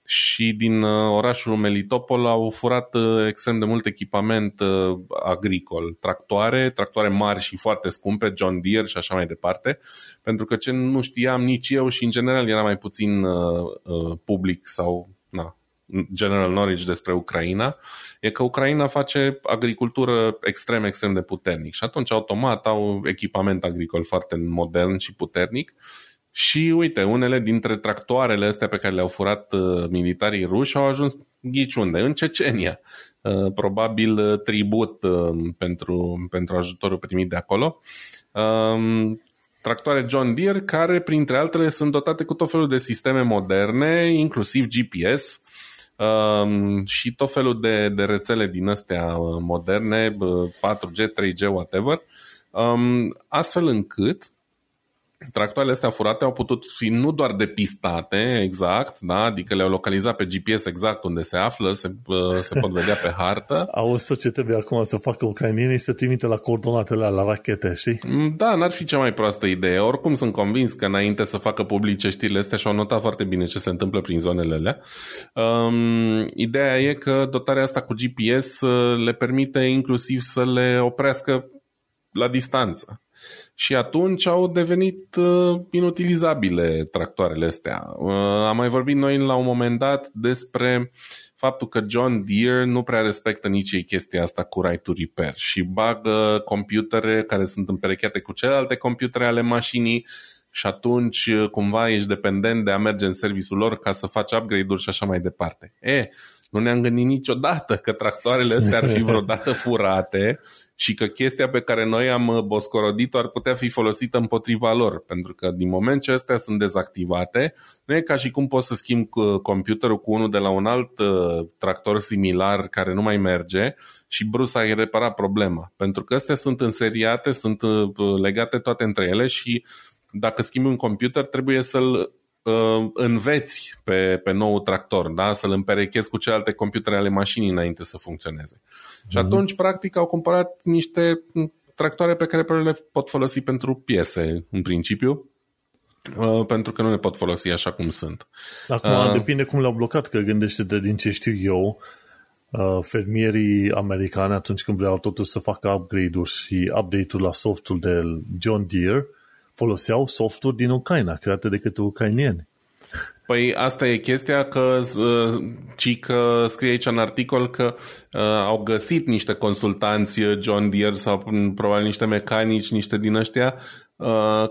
și din uh, orașul Melitopol au furat uh, extrem de mult echipament uh, agricol, tractoare, tractoare mari și foarte scumpe, John Deere și așa mai departe, pentru că ce nu știam nici eu și în general era mai puțin public sau na, general knowledge despre Ucraina, e că Ucraina face agricultură extrem, extrem de puternic și atunci automat au echipament agricol foarte modern și puternic și uite, unele dintre tractoarele astea pe care le-au furat uh, militarii ruși au ajuns ghiciunde, în Cecenia. Uh, probabil uh, tribut uh, pentru, pentru ajutorul primit de acolo. Um, tractoare John Deere care, printre altele, sunt dotate cu tot felul de sisteme moderne, inclusiv GPS, um, și tot felul de, de rețele din astea uh, moderne, 4G, 3G, whatever, um, astfel încât tractoarele astea furate au putut fi nu doar depistate exact, da? adică le-au localizat pe GPS exact unde se află, se, se pot vedea pe hartă. Auzi tot ce trebuie acum să facă ucrainienii să trimite la coordonatele la rachete, știi? Mm, da, n-ar fi cea mai proastă idee. Oricum sunt convins că înainte să facă publice știrile astea și-au notat foarte bine ce se întâmplă prin zonele alea. Um, ideea e că dotarea asta cu GPS uh, le permite inclusiv să le oprească la distanță și atunci au devenit uh, inutilizabile tractoarele astea. Uh, am mai vorbit noi la un moment dat despre faptul că John Deere nu prea respectă nici ei chestia asta cu right to repair și bagă computere care sunt împerecheate cu celelalte computere ale mașinii și atunci uh, cumva ești dependent de a merge în serviciul lor ca să faci upgrade-uri și așa mai departe. E, nu ne-am gândit niciodată că tractoarele astea ar fi vreodată furate și că chestia pe care noi am uh, boscorodit-o ar putea fi folosită împotriva lor, pentru că din moment ce astea sunt dezactivate, nu e ca și cum poți să schimbi uh, computerul cu unul de la un alt uh, tractor similar care nu mai merge și brus ai reparat problema. Pentru că astea sunt înseriate, sunt legate toate între ele și dacă schimbi un computer trebuie să-l uh, înveți pe, pe nou tractor, da? să-l împerechezi cu celelalte computere ale mașinii înainte să funcționeze. Mm-hmm. Și atunci, practic, au cumpărat niște tractoare pe care le pot folosi pentru piese, în principiu, uh, pentru că nu le pot folosi așa cum sunt. Acum uh, depinde cum le-au blocat, că gândește-te din ce știu eu, uh, fermierii americani atunci când vreau totuși să facă upgrade-uri și update-uri la softul de John Deere, foloseau softuri din Ucraina, create de către ucrainieni. Păi asta e chestia că, uh, ci că scrie aici în articol că uh, au găsit niște consultanți John Deere sau probabil niște mecanici, niște din ăștia Uh,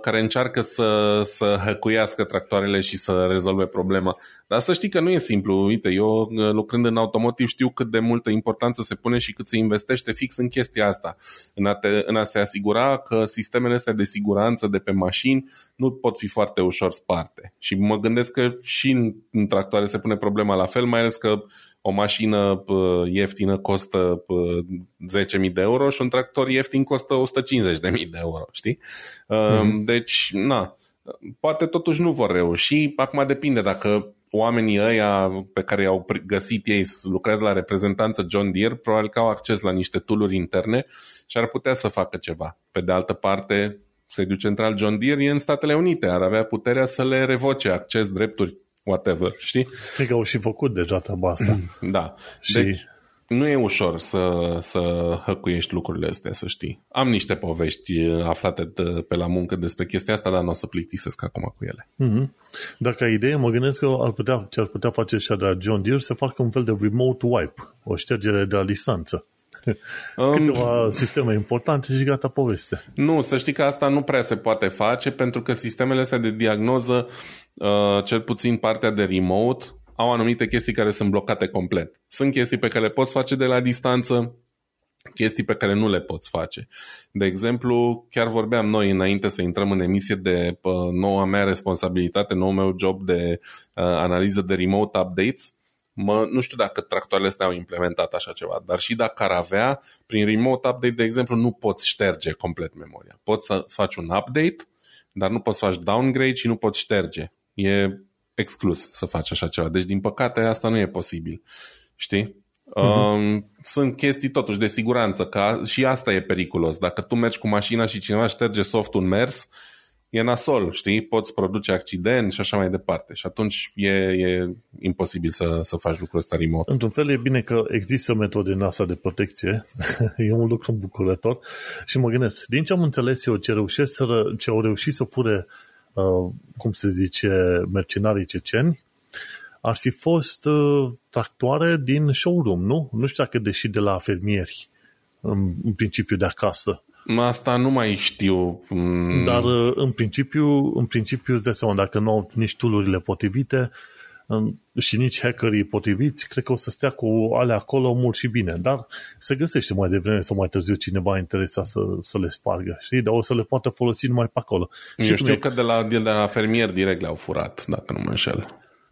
care încearcă să, să hăcuiască tractoarele și să rezolve problema. Dar să știi că nu e simplu. Uite, eu uh, lucrând în automotiv știu cât de multă importanță se pune și cât se investește fix în chestia asta. În a, te, în a se asigura că sistemele astea de siguranță de pe mașini nu pot fi foarte ușor sparte. Și mă gândesc că și în, în tractoare se pune problema la fel, mai ales că o mașină ieftină costă 10.000 de euro și un tractor ieftin costă 150.000 de euro, știi? Mm. Deci, na, poate totuși nu vor reuși. Acum depinde dacă oamenii ăia pe care i-au găsit ei lucrează la reprezentanță John Deere, probabil că au acces la niște tooluri interne și ar putea să facă ceva. Pe de altă parte, sediul central John Deere e în Statele Unite, ar avea puterea să le revoce acces, drepturi whatever, știi? Cred că au și făcut deja treaba asta. Da. Și... Deci, nu e ușor să, să hăcuiești lucrurile astea, să știi. Am niște povești aflate pe la muncă despre chestia asta, dar nu o să plictisesc acum cu ele. Mm-hmm. Dacă ai idee, mă gândesc că ar putea, ce ar putea face și de la John Deere să facă un fel de remote wipe, o ștergere de la distanță. Um, Câteva sisteme importante și gata poveste. Nu, să știi că asta nu prea se poate face pentru că sistemele astea de diagnoză Uh, cel puțin partea de remote, au anumite chestii care sunt blocate complet. Sunt chestii pe care le poți face de la distanță, chestii pe care nu le poți face. De exemplu, chiar vorbeam noi înainte să intrăm în emisie de uh, noua mea responsabilitate, noul meu job de uh, analiză de remote updates. Mă, nu știu dacă tractoarele astea au implementat așa ceva, dar și dacă ar avea, prin remote update, de exemplu, nu poți șterge complet memoria. Poți să faci un update dar nu poți face downgrade și nu poți șterge. E exclus să faci așa ceva. Deci, din păcate, asta nu e posibil. Știi? Uh-huh. Sunt chestii totuși de siguranță, că și asta e periculos. Dacă tu mergi cu mașina și cineva șterge softul în mers, e nasol, știi? Poți produce accident și așa mai departe. Și atunci e, e imposibil să, să faci lucrul ăsta remote. Într-un fel e bine că există metode în asta de protecție. e un lucru bucurător. Și mă gândesc, din ce am înțeles eu, ce, reușesc să, ce au reușit să fure, uh, cum se zice, mercenarii ceceni, ar fi fost uh, tractoare din showroom, nu? Nu știu dacă deși de la fermieri, în, în principiu de acasă. Asta nu mai știu. Mm. Dar uh, în principiu, în principiu îți dai seama, dacă nu au nici tool potrivite și nici hackerii potriviți, cred că o să stea cu alea acolo mult și bine. Dar se găsește mai devreme sau mai târziu cineva interesat să, să le spargă. Știi? Dar o să le poată folosi numai pe acolo. Eu și știu e... că de la, de la fermier direct le-au furat, dacă nu mă înșel.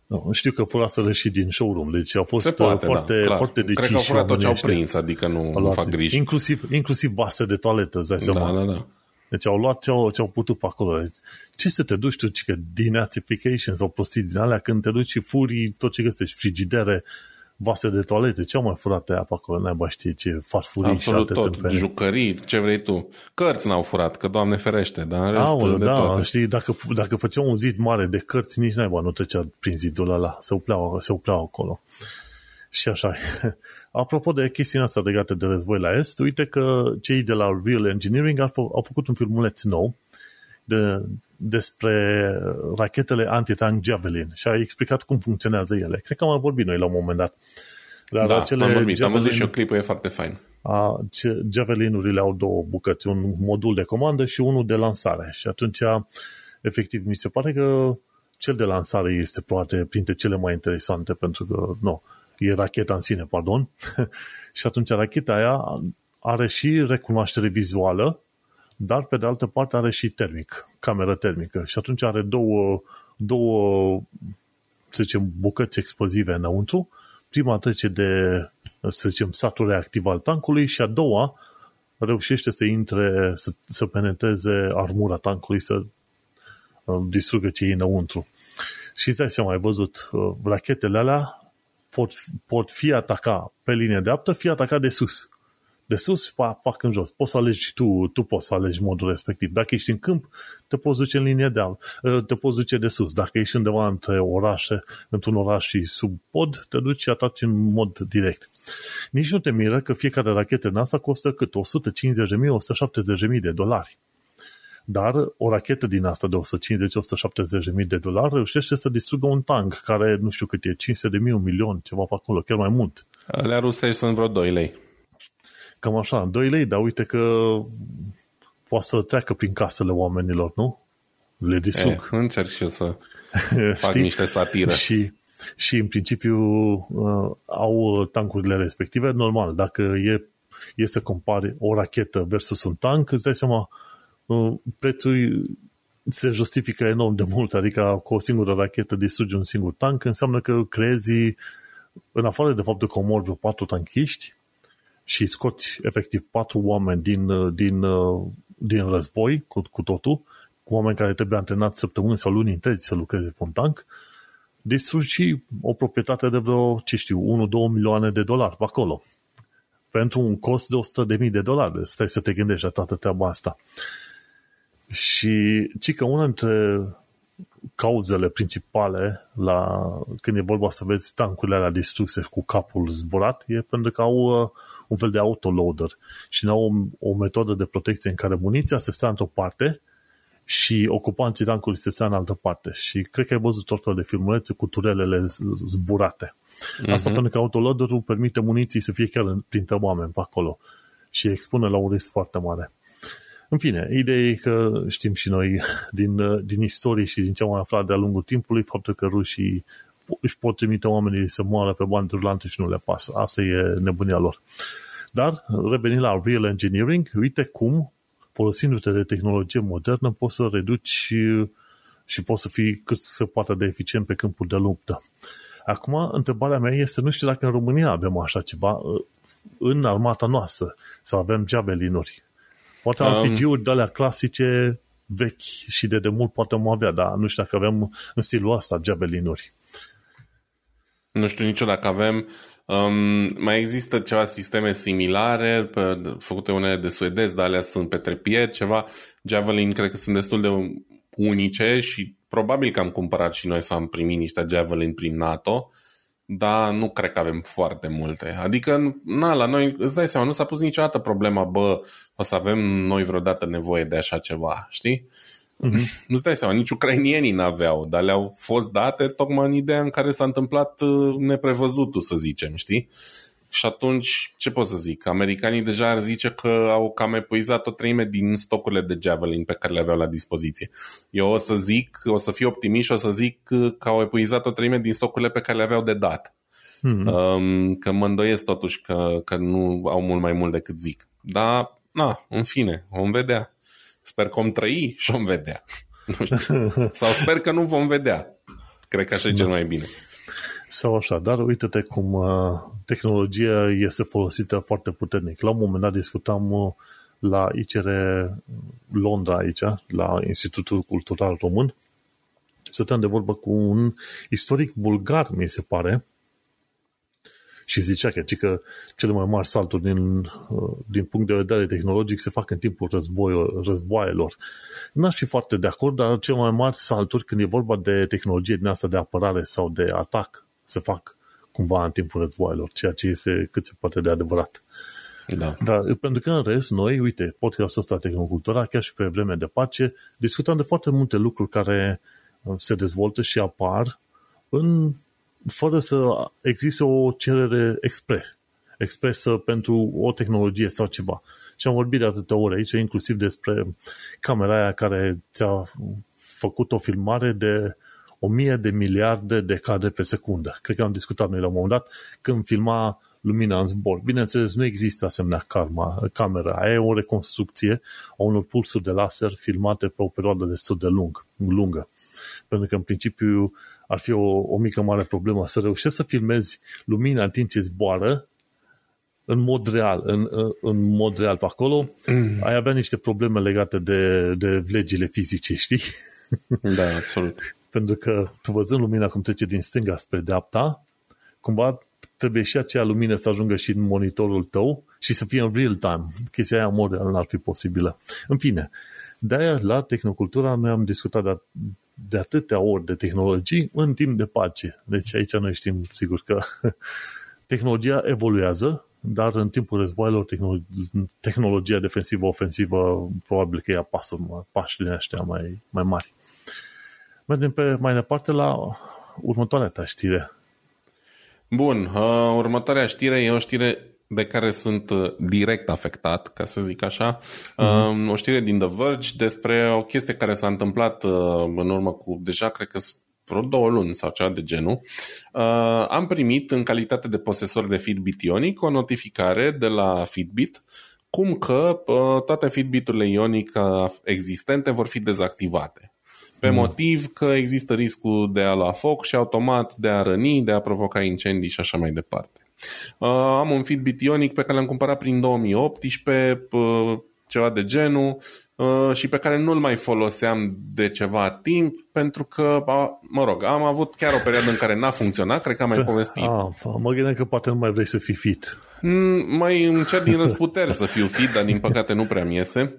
Nu, știu că furaseră și din showroom, deci au fost poate, foarte, da, foarte deciși. Cred că au furat tot ce au prins, adică nu, nu fac griji. Inclusiv, inclusiv vase de toaletă, îți dai da, seama. Da, da. Deci au luat ce au, ce au putut pe acolo. Deci, ce să te duci tu, că denazification sau prostii din alea, când te duci și furi tot ce găsești, frigidere, vase de toalete, ce au mai furat aia pe acolo, n-ai știe ce farfurii Absolut și tot, tâmpene. jucării, ce vrei tu. Cărți n-au furat, că Doamne ferește, dar Aoleu, de da, toate. știi, dacă, dacă făceau un zid mare de cărți, nici n-ai nu trecea prin zidul ăla, se upleau, se upleau acolo. Și așa. Apropo de chestiunea asta legată de război la Est, uite că cei de la Real Engineering au, fă, au făcut un filmuleț nou de, despre rachetele anti-tank Javelin și a explicat cum funcționează ele. Cred că am vorbit noi la un moment dat. Dar da, acele am vorbit, Javelin, am văzut și o clipul, e foarte fain. A, Javelinurile au două bucăți, un modul de comandă și unul de lansare. Și atunci, efectiv, mi se pare că cel de lansare este poate printre cele mai interesante, pentru că, nu, e racheta în sine, pardon, și atunci racheta aia are și recunoaștere vizuală, dar pe de altă parte are și termic, cameră termică și atunci are două, două să zicem, bucăți explozive înăuntru. Prima trece de, să zicem, satul reactiv al tancului și a doua reușește să intre, să, să penetreze armura tancului, să uh, distrugă ce e înăuntru. Și îți dai seama, ai văzut, uh, rachetele alea pot, pot fi ataca pe linie dreaptă, fi ataca de sus de sus, pa, pac în jos. Poți să alegi tu, tu poți să alegi modul respectiv. Dacă ești în câmp, te poți duce în linie de alt, ă, te poți duce de sus. Dacă ești undeva între orașe, într-un oraș și sub pod, te duci și ataci în mod direct. Nici nu te miră că fiecare rachetă în asta costă cât? 150.000-170.000 de dolari. Dar o rachetă din asta de 150-170.000 de dolari reușește să distrugă un tank care nu știu cât e, 500 de mii, un milion, ceva pe acolo, chiar mai mult. Alea rusești sunt vreo 2 lei. Cam așa, 2 lei, dar uite că poate să treacă prin casele oamenilor, nu? Le distrug. E, eh, încerc și eu să fac niște satiră. Și, și în principiu uh, au tankurile respective. Normal, dacă e, e să compari o rachetă versus un tank, îți dai seama, uh, prețul se justifică enorm de mult, adică cu o singură rachetă distrugi un singur tank, înseamnă că creezi, în afară de faptul că omori vreo patru tanchiști, și scoți efectiv patru oameni din, din, din război cu, cu totul, cu oameni care trebuie antrenați săptămâni sau luni întregi să lucreze pe un tank, distrugi o proprietate de vreo, ce știu, 1-2 milioane de dolari pe acolo. Pentru un cost de 100.000 de dolari. Stai să te gândești la toată treaba asta. Și ci că una dintre cauzele principale la, când e vorba să vezi tancurile alea distruse cu capul zburat e pentru că au uh, un fel de autoloader și nu au o, o metodă de protecție în care muniția se stă într-o parte și ocupanții tancului se stă în altă parte. Și cred că ai văzut tot felul de filmulețe cu turelele zburate. Uh-huh. Asta pentru că autoloaderul permite muniții să fie chiar printre oameni pe acolo și expune la un risc foarte mare. În fine, ideea e că știm și noi din, din istorie și din ce am aflat de-a lungul timpului faptul că rușii își pot trimite oamenii să moară pe bani rulante și nu le pasă. Asta e nebunia lor. Dar, revenind la real engineering, uite cum, folosindu-te de tehnologie modernă, poți să reduci și, și poți să fii cât se poate de eficient pe câmpul de luptă. Acum, întrebarea mea este, nu știu dacă în România avem așa ceva uh, în armata noastră, să avem javelinuri. Poate um, RPG-uri de alea clasice vechi și de demult poate am avea, dar nu știu dacă avem în stilul ăsta javelinuri. Nu știu nici dacă avem. Um, mai există ceva sisteme similare, pe, făcute unele de suedez, dar alea sunt pe trepied, ceva. Javelin cred că sunt destul de unice și probabil că am cumpărat și noi să am primit niște Javelin prin NATO, dar nu cred că avem foarte multe. Adică, na, la noi, îți dai seama, nu s-a pus niciodată problema, bă, o să avem noi vreodată nevoie de așa ceva, știi? Mm-hmm. Nu-ți dai seama, nici ucrainienii n-aveau, dar le-au fost date tocmai în ideea în care s-a întâmplat uh, neprevăzutul, să zicem, știi? Și atunci, ce pot să zic? Americanii deja ar zice că au cam epuizat o treime din stocurile de Javelin pe care le aveau la dispoziție. Eu o să zic, o să fiu optimist și o să zic că au epuizat o treime din stocurile pe care le aveau de dat. Mm-hmm. Um, că mă îndoiesc totuși că, că nu au mult mai mult decât zic. Dar, na, în fine, vom vedea. Sper că vom trăi și vom vedea. Nu știu. Sau sper că nu vom vedea. Cred că așa e cel mai bine. Sau așa, dar uite-te cum uh, tehnologia este folosită foarte puternic. La un moment dat discutam uh, la ICR Londra aici, la Institutul Cultural Român, stăteam de vorbă cu un istoric bulgar, mi se pare, și zicea că, că cele mai mari salturi din, uh, din punct de vedere tehnologic se fac în timpul război, războaielor. N-aș fi foarte de acord, dar cele mai mari salturi când e vorba de tehnologie din asta de apărare sau de atac se fac cumva în timpul războaielor, ceea ce este cât se poate de adevărat. Da. Dar pentru că în rest, noi, uite, podcastul ăsta Tehnocultura, chiar și pe vreme de pace, discutăm de foarte multe lucruri care uh, se dezvoltă și apar în fără să existe o cerere expres, expresă pentru o tehnologie sau ceva. Și am vorbit de atâtea ori aici, inclusiv despre camera aia care ți-a făcut o filmare de o mie de miliarde de cadre pe secundă. Cred că am discutat noi la un moment dat când filma lumina în zbor. Bineînțeles, nu există asemenea karma, camera. Aia e o reconstrucție a unor pulsuri de laser filmate pe o perioadă destul de lung, lungă. Pentru că, în principiu, ar fi o, o mică mare problemă să reușești să filmezi lumina în timp ce zboară în mod real, în, în mod real pe acolo, mm. ai avea niște probleme legate de, de legile fizice, știi? Da, absolut. Pentru că tu văzând lumina cum trece din stânga spre dreapta, cumva trebuie și acea lumină să ajungă și în monitorul tău și să fie în real time. Chestia aia în mod real n-ar fi posibilă. În fine, de-aia la Tehnocultura noi am discutat de, de atâtea ori de tehnologii în timp de pace. Deci aici noi știm sigur că tehnologia evoluează, dar în timpul războaielor tehnologia defensivă-ofensivă probabil că ia pasul, pașii ăștia mai, mai mari. Mergem pe mai departe la următoarea ta știre. Bun, uh, următoarea știre e o știre de care sunt uh, direct afectat, ca să zic așa. Uh-huh. Uh, o știre din The Verge despre o chestie care s-a întâmplat uh, în urmă cu, deja cred că vreo două luni sau ceva de genul. Uh, am primit în calitate de posesor de Fitbit Ionic o notificare de la Fitbit cum că uh, toate Fitbiturile Ionic uh, existente vor fi dezactivate pe mm. motiv că există riscul de a lua foc și automat de a răni, de a provoca incendii și așa mai departe. Uh, am un Fitbit Ionic pe care l-am cumpărat prin 2018, uh, ceva de genul, uh, și pe care nu-l mai foloseam de ceva timp, pentru că, mă rog, am avut chiar o perioadă în care n-a funcționat, cred că am mai povestit. Ah, mă gândeam că poate nu mai vrei să fii fit. Mm, mai încerc din răsputeri să fiu fit, dar din păcate nu prea mi iese.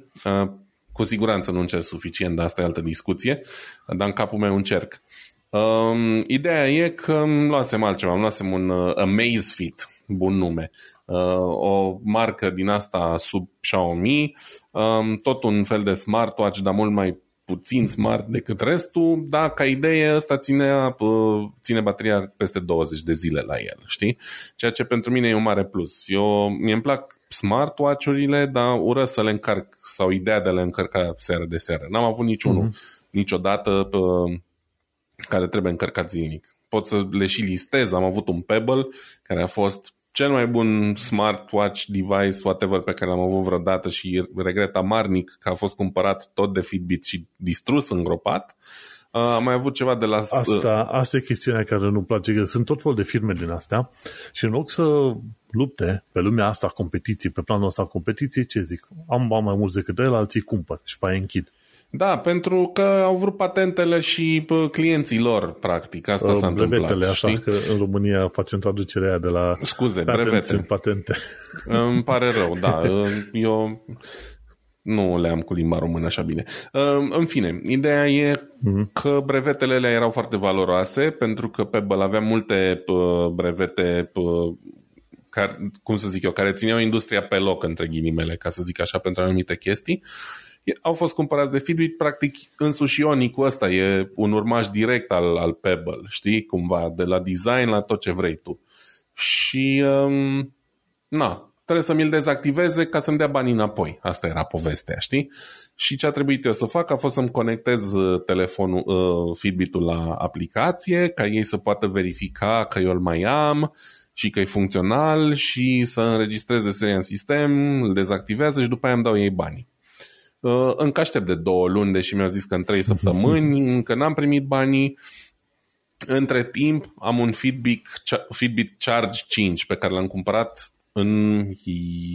Cu siguranță nu încerc suficient, dar asta e altă discuție, dar în capul meu încerc. Um, ideea e că îmi luasem altceva, îmi luasem un uh, Amazfit, bun nume, uh, o marcă din asta sub Xiaomi, um, tot un fel de smartwatch, dar mult mai puțin smart decât restul, dar ca idee ăsta ține, uh, ține bateria peste 20 de zile la el, știi? Ceea ce pentru mine e un mare plus. Eu, mie îmi plac smartwatch-urile, dar ură să le încarc sau ideea de a le încărca seară de seară. N-am avut niciunul mm-hmm. niciodată pe, care trebuie încărcat zilnic. Pot să le și listez. Am avut un Pebble care a fost cel mai bun smartwatch device, whatever, pe care l-am avut vreodată și regret amarnic că a fost cumpărat tot de Fitbit și distrus, îngropat. Uh, am mai avut ceva de la... Asta, asta e chestiunea care nu place, că sunt tot fel de firme din astea și în loc să lupte pe lumea asta competiții, pe planul ăsta competiții, ce zic? Am bani mai mulți decât el, alții cumpăr și pe aia închid. Da, pentru că au vrut patentele și clienții lor, practic. Asta uh, s-a întâmplat. Brevetele, așa știi? că în România facem traducerea aia de la Scuze, brevete. în patente. Îmi pare rău, da. Eu nu le am cu limba română așa bine. În fine, ideea e uh-huh. că brevetele alea erau foarte valoroase pentru că Pebble avea multe brevete care, cum să zic eu, care țineau industria pe loc, între ghilimele, ca să zic așa, pentru anumite chestii au fost cumpărați de Fitbit, practic însuși Ionicul ăsta e un urmaș direct al, al Pebble, știi, cumva, de la design la tot ce vrei tu. Și, um, na, trebuie să mi-l dezactiveze ca să-mi dea banii înapoi. Asta era povestea, știi? Și ce a trebuit eu să fac a fost să-mi conectez uh, telefonul, uh, Fitbit-ul la aplicație, ca ei să poată verifica că eu îl mai am și că e funcțional și să înregistreze seria în sistem, îl dezactivează și după aia îmi dau ei banii. Uh, încă aștept de două luni, deși mi-au zis că în trei săptămâni, încă n-am primit banii. Între timp am un Fitbit, Fitbit Charge 5 pe care l-am cumpărat în,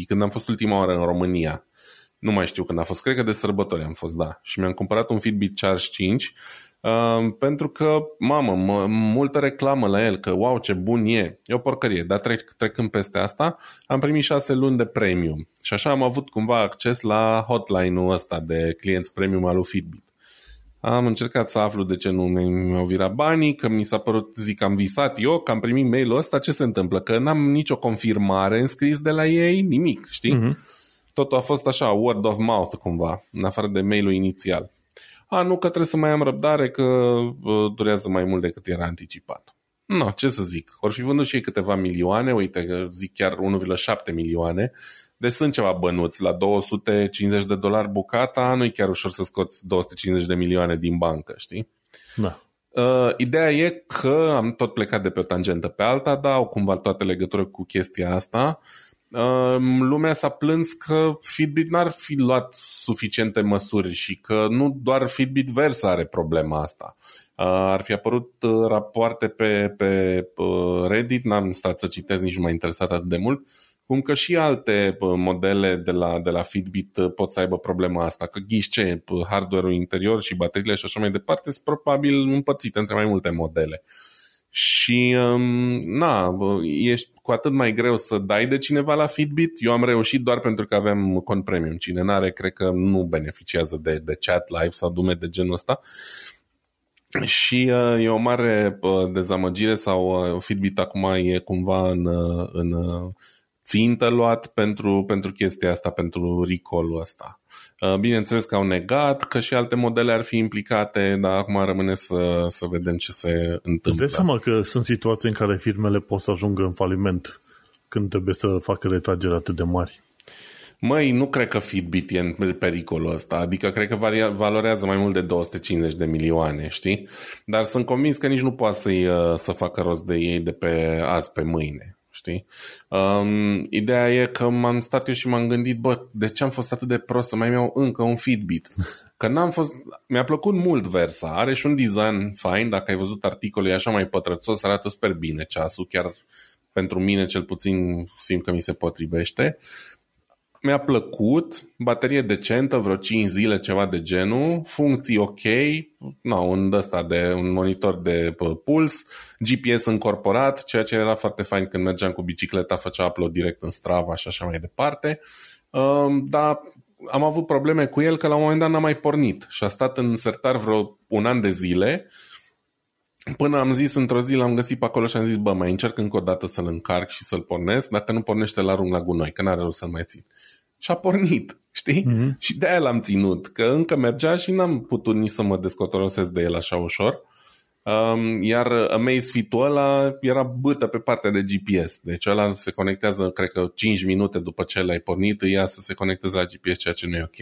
când am fost ultima oară în România. Nu mai știu când a fost, cred că de sărbători am fost, da. Și mi-am cumpărat un Fitbit Charge 5 Uh, pentru că, mamă, m- multă reclamă la el, că wow, ce bun e. E o porcărie, dar trec, trecând peste asta, am primit șase luni de premium. Și așa am avut cumva acces la hotline-ul ăsta de clienți premium al lui Fitbit. Am încercat să aflu de ce nu mi-au virat banii, că mi s-a părut, zic, am visat eu, că am primit mail-ul ăsta, ce se întâmplă? Că n-am nicio confirmare înscris de la ei, nimic, știi? Uh-huh. Totul a fost așa, word of mouth cumva, în afară de mail-ul inițial a, nu că trebuie să mai am răbdare, că uh, durează mai mult decât era anticipat. No, ce să zic, or fi vândut și ei câteva milioane, uite, zic chiar 1,7 milioane, deci sunt ceva bănuți, la 250 de dolari bucata, nu e chiar ușor să scoți 250 de milioane din bancă, știi? Da. Uh, ideea e că am tot plecat de pe o tangentă pe alta, dar au cumva toate legătură cu chestia asta. lumea s-a plâns că Fitbit n-ar fi luat suficiente măsuri și că nu doar Fitbit Versa are problema asta. Ar fi apărut uh, rapoarte pe, pe uh, Reddit, n-am stat să citesc, nici nu m-a interesat atât de mult, cum că și alte uh, modele de la, de la Fitbit pot să aibă problema asta, că ghiși ce, hardware-ul interior și bateriile și așa mai departe sunt probabil împărțite între mai multe modele. Și, um, na, e cu atât mai greu să dai de cineva la Fitbit. Eu am reușit doar pentru că avem cont premium. Cine n-are, cred că nu beneficiază de, de chat live sau dume de genul ăsta. Și uh, e o mare uh, dezamăgire sau uh, Fitbit acum e cumva în, uh, în uh, țintă luat pentru, pentru chestia asta, pentru recall-ul ăsta. Uh, bineînțeles că au negat că și alte modele ar fi implicate, dar acum rămâne să, să vedem ce se întâmplă. Îți dai seama că sunt situații în care firmele pot să ajungă în faliment când trebuie să facă retrageri atât de mari. Măi, nu cred că Fitbit e în pericolul ăsta, adică cred că valorează mai mult de 250 de milioane, știi? Dar sunt convins că nici nu poate să uh, să facă rost de ei de pe azi pe mâine știi? Um, ideea e că m-am stat eu și m-am gândit, bă, de ce am fost atât de prost să mai iau încă un Fitbit? Că n-am fost... Mi-a plăcut mult Versa, are și un design fine, dacă ai văzut articolul, e așa mai pătrățos, arată super bine ceasul, chiar pentru mine cel puțin simt că mi se potrivește mi-a plăcut, baterie decentă, vreo 5 zile, ceva de genul, funcții ok, no, un, ăsta de, un monitor de puls, GPS încorporat, ceea ce era foarte fain când mergeam cu bicicleta, făcea upload direct în Strava și așa mai departe. Um, dar am avut probleme cu el că la un moment dat n-a mai pornit și a stat în sertar vreo un an de zile Până am zis, într-o zi l-am găsit pe acolo și am zis, bă, mai încerc încă o dată să-l încarc și să-l pornesc, dacă nu pornește la arunc la gunoi, că n-are rost să-l mai țin. Și a pornit, știi? Mm-hmm. Și de-aia l-am ținut, că încă mergea și n-am putut nici să mă descotorosesc de el așa ușor. Um, iar Amazfit-ul ăla era bâtă pe partea de GPS, deci ăla se conectează, cred că 5 minute după ce l-ai pornit, ia să se conecteze la GPS, ceea ce nu e ok.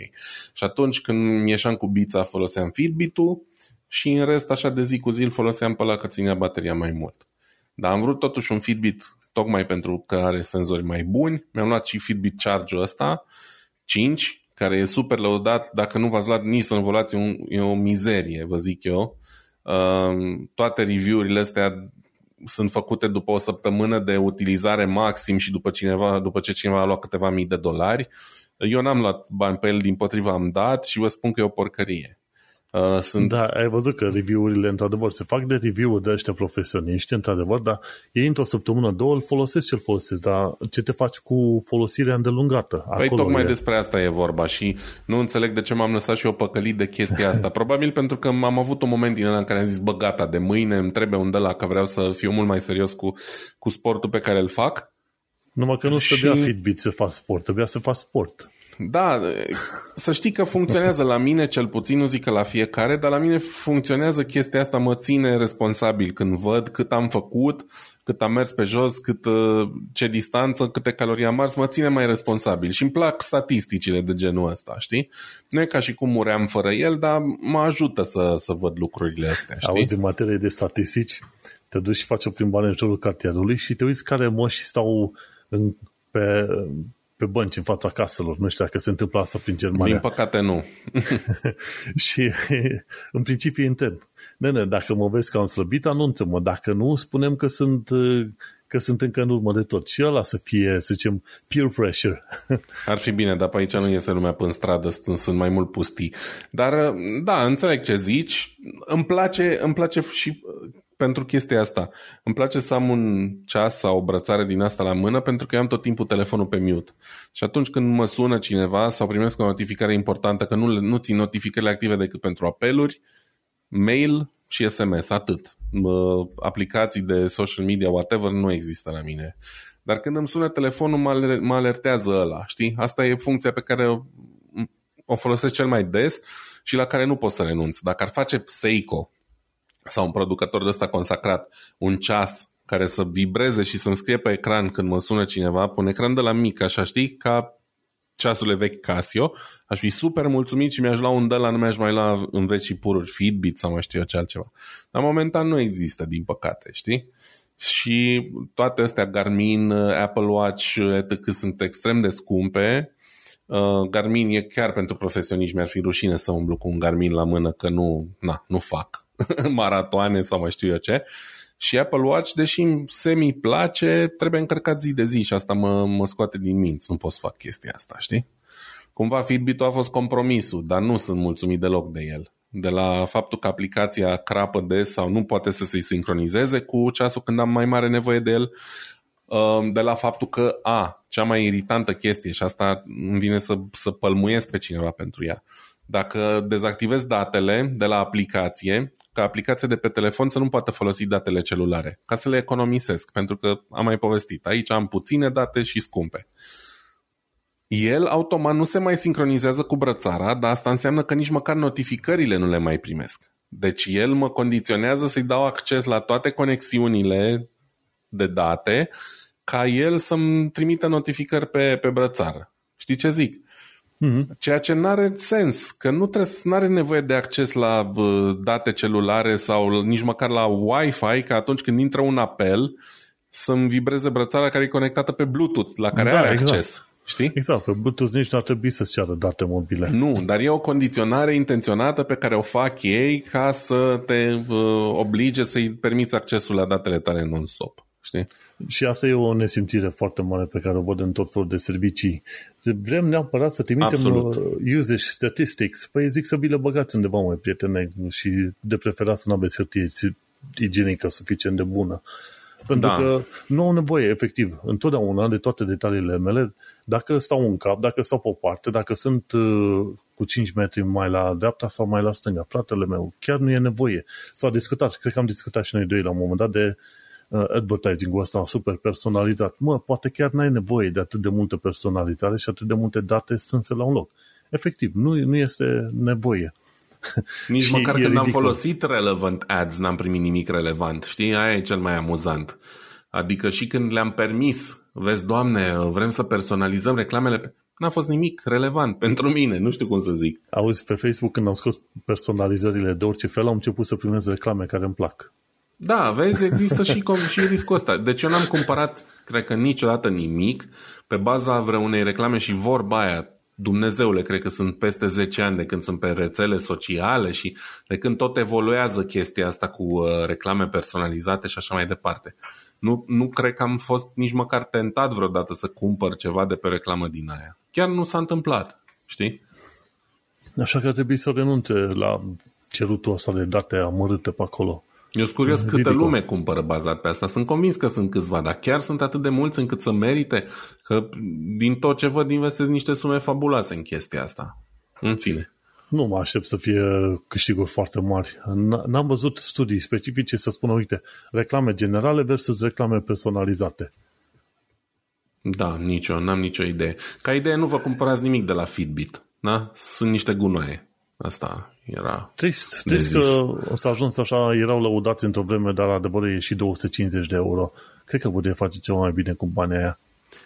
Și atunci când ieșeam cu bița, foloseam Fitbit-ul, și în rest, așa de zi cu zi, îl foloseam pe la că ținea bateria mai mult. Dar am vrut totuși un Fitbit tocmai pentru că are senzori mai buni. Mi-am luat și Fitbit Charge-ul ăsta, 5, care e super lăudat. Dacă nu v-ați luat nici să nu vă luați, e, un, e o mizerie, vă zic eu. Um, toate review-urile astea sunt făcute după o săptămână de utilizare maxim și după, cineva, după ce cineva a luat câteva mii de dolari. Eu n-am luat bani pe el, din potriva am dat și vă spun că e o porcărie. Uh, sunt... Da, ai văzut că review-urile, într-adevăr, se fac de review-uri de ăștia profesioniști, într-adevăr, dar ei într-o săptămână, două îl folosesc ce îl folosesc, dar ce te faci cu folosirea îndelungată? Păi Acolo tocmai e. despre asta e vorba și nu înțeleg de ce m-am lăsat și eu păcălit de chestia asta. Probabil pentru că am avut un moment din ăla în care am zis, bă, gata, de mâine îmi trebuie un de la că vreau să fiu mult mai serios cu, cu sportul pe care îl fac. Numai că nu Și- trebuia Fitbit să faci sport, trebuia să faci sport. Da, să știi că funcționează la mine, cel puțin, nu zic că la fiecare, dar la mine funcționează chestia asta, mă ține responsabil când văd cât am făcut, cât am mers pe jos, cât, uh, ce distanță, câte calorii am ars, mă ține mai responsabil și îmi plac statisticile de genul ăsta, știi? Nu e ca și cum muream fără el, dar mă ajută să, să văd lucrurile astea, știi? Auzi, în materie de statistici, te duci și faci o plimbare în jurul cartierului și te uiți care moși stau în, pe, pe bănci în fața caselor. Nu știu dacă se întâmplă asta prin Germania. Din păcate nu. și în principiu îi întreb. Nene, dacă mă vezi că am slăbit, anunță-mă. Dacă nu, spunem că sunt, că sunt încă în urmă de tot. Și ăla să fie, să zicem, peer pressure. Ar fi bine, dar pe aici nu iese lumea pe stradă, sunt, sunt mai mult pustii. Dar, da, înțeleg ce zici. Îmi place, îmi place și uh, pentru chestia asta. Îmi place să am un ceas sau o brățare din asta la mână pentru că eu am tot timpul telefonul pe mute. Și atunci când mă sună cineva sau primesc o notificare importantă, că nu, le- nu țin notificările active decât pentru apeluri, mail și SMS, atât. Mă, Aplicații de social media, whatever, nu există la mine. Dar când îmi sună telefonul, mă aler- mă alertează ăla, știi? Asta e funcția pe care o, o folosesc cel mai des și la care nu pot să renunț. Dacă ar face Seiko sau un producător de ăsta consacrat un ceas care să vibreze și să-mi scrie pe ecran când mă sună cineva, pe un ecran de la mic, așa știi, ca ceasurile vechi Casio, aș fi super mulțumit și mi-aș lua un de la, nu mi-aș mai lua în vechi și pururi Fitbit sau mai știu eu ce altceva. Dar momentan nu există, din păcate, știi? Și toate astea, Garmin, Apple Watch, etc. sunt extrem de scumpe. Uh, Garmin e chiar pentru profesioniști, mi-ar fi rușine să umblu cu un Garmin la mână, că nu, na, nu fac maratoane sau mai știu eu ce. Și Apple Watch, deși îmi semi place, trebuie încărcat zi de zi și asta mă, mă scoate din minți. Nu pot să fac chestia asta, știi? Cumva Fitbit a fost compromisul, dar nu sunt mulțumit deloc de el. De la faptul că aplicația crapă des sau nu poate să se sincronizeze cu ceasul când am mai mare nevoie de el, uh, de la faptul că, a, cea mai iritantă chestie și asta îmi vine să, să pălmuiesc pe cineva pentru ea. Dacă dezactivez datele de la aplicație, ca aplicația de pe telefon să nu poată folosi datele celulare, ca să le economisesc, pentru că am mai povestit, aici am puține date și scumpe. El automat nu se mai sincronizează cu brățara, dar asta înseamnă că nici măcar notificările nu le mai primesc. Deci el mă condiționează să-i dau acces la toate conexiunile de date ca el să-mi trimită notificări pe, pe brățară. Știi ce zic? Mm-hmm. Ceea ce nu are sens, că nu are nevoie de acces la bă, date celulare sau nici măcar la Wi-Fi, că atunci când intră un apel să-mi vibreze brățara care e conectată pe Bluetooth, la care Da, are exact. acces. Știi? Exact, pe Bluetooth nici nu ar trebui să-ți ceară date mobile. Nu, dar e o condiționare intenționată pe care o fac ei ca să te uh, oblige să-i permiți accesul la datele tale non-stop. Știi? Și asta e o nesimțire foarte mare pe care o văd în tot felul de servicii. Vrem neapărat să trimitem Absolut. uh, usage statistics. Păi zic să vi le băgați undeva mai prietene și de preferat să nu aveți hârtie igienică suficient de bună. Pentru Da. că nu au nevoie, efectiv, întotdeauna de toate detaliile mele. Dacă stau în cap, dacă stau pe o parte, dacă sunt uh, cu 5 metri mai la dreapta sau mai la stânga, fratele meu, chiar nu e nevoie. S-a discutat, cred că am discutat și noi doi la un moment dat de uh, advertising-ul ăsta super personalizat. Mă, poate chiar n-ai nevoie de atât de multă personalizare și atât de multe date strânse la un loc. Efectiv, nu, nu este nevoie. Nici Și măcar e când am ridicol. folosit relevant ads n-am primit nimic relevant. Știi? Aia e cel mai amuzant. Adică și când le-am permis, vezi, doamne, vrem să personalizăm reclamele, pe- n-a fost nimic relevant pentru mine, nu știu cum să zic. Auzi, pe Facebook când am scos personalizările de orice fel, am început să primez reclame care îmi plac. Da, vezi, există și, com- și riscul ăsta. Deci eu n-am cumpărat, cred că niciodată nimic, pe baza vreunei reclame și vorba aia, Dumnezeule, cred că sunt peste 10 ani de când sunt pe rețele sociale și de când tot evoluează chestia asta cu uh, reclame personalizate și așa mai departe. Nu, nu cred că am fost nici măcar tentat vreodată să cumpăr ceva de pe reclamă din aia. Chiar nu s-a întâmplat, știi? Așa că ar trebui să renunțe la cerutul ăsta de date amărâte pe acolo. Eu sunt curios câtă Ridicol. lume cumpără bazat pe asta. Sunt convins că sunt câțiva, dar chiar sunt atât de mulți încât să merite că din tot ce văd investez niște sume fabuloase în chestia asta. În fine. Nu mă aștept să fie câștiguri foarte mari. N-am văzut studii specifice să spună, uite, reclame generale versus reclame personalizate. Da, nicio, n-am nicio idee. Ca idee nu vă cumpărați nimic de la Fitbit. Da? Sunt niște gunoaie. Asta era Trist, trist că o să ajuns așa, erau lăudați într-o vreme, dar adevărul e și 250 de euro. Cred că putea face ceva mai bine cu banii aia.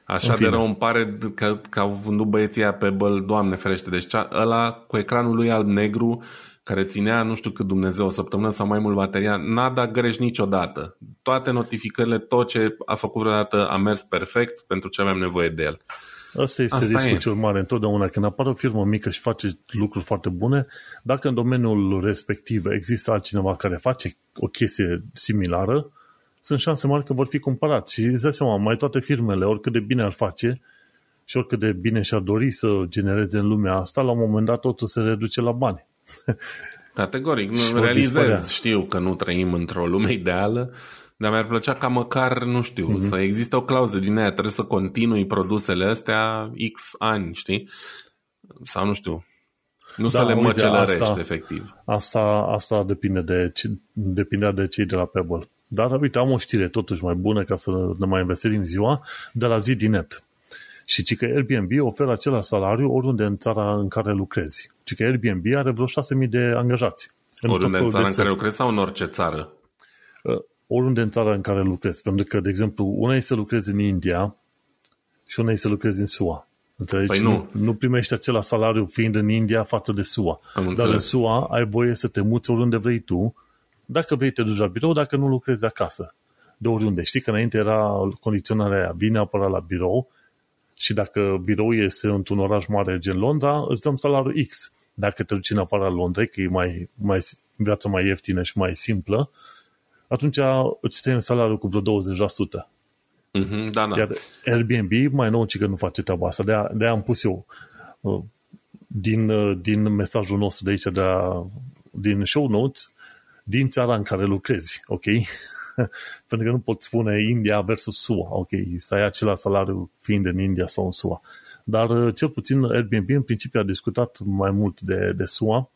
Așa de rău îmi pare că, că au vândut băieții aia pe băl, doamne ferește. Deci cea, ăla cu ecranul lui alb-negru, care ținea nu știu cât Dumnezeu, o săptămână sau mai mult bateria, n-a dat greș niciodată. Toate notificările, tot ce a făcut vreodată a mers perfect pentru ce aveam nevoie de el. Asta este Asta riscul e. cel mare întotdeauna. Când apare o firmă mică și face lucruri foarte bune, dacă în domeniul respectiv există altcineva care face o chestie similară, sunt șanse mari că vor fi cumpărați. Și îți dai seama, mai toate firmele, oricât de bine ar face și oricât de bine și-ar dori să genereze în lumea asta, la un moment dat totul se reduce la bani. Categoric, nu realizez, știu că nu trăim într-o lume ideală, dar mi-ar plăcea ca măcar, nu știu, mm-hmm. să existe o clauză din aia, trebuie să continui produsele astea X ani, știi? Sau nu știu, nu da, să le măcelărești, asta, efectiv. Asta, asta depinde de, depinde de cei de la Pebble. Dar, uite, am o știre totuși mai bună ca să ne mai înveselim ziua de la ZDNet. Și ci că Airbnb oferă același salariu oriunde în țara în care lucrezi. Ci că Airbnb are vreo 6.000 de angajați. În oriunde în țara în care lucrezi sau în orice țară? Uh, oriunde în țara în care lucrezi. Pentru că, de exemplu, una e să lucrezi în India și una e să lucrezi în SUA. Înțelegi? Păi nu. nu. Nu primești același salariu fiind în India față de SUA. Am Dar în SUA ai voie să te muți oriunde vrei tu dacă vrei, te duci la birou, dacă nu lucrezi de acasă. De oriunde. Știi că înainte era condiționarea aia. Vine apărat la birou și dacă birou este într-un oraș mare gen Londra, îți dăm salariul X. Dacă te duci în afara Londrei, că e mai, mai, viața mai ieftină și mai simplă, atunci îți tăiem salariul cu vreo 20%. Mm-hmm, da, da. Iar Airbnb mai nou că nu face treaba asta. De-aia, de-aia am pus eu uh, din, uh, din mesajul nostru de aici, de a, din show notes, din țara în care lucrezi, ok? Pentru că nu pot spune India versus SUA, ok? Să ai același salariu fiind în India sau în SUA. Dar uh, cel puțin Airbnb în principiu a discutat mai mult de, de SUA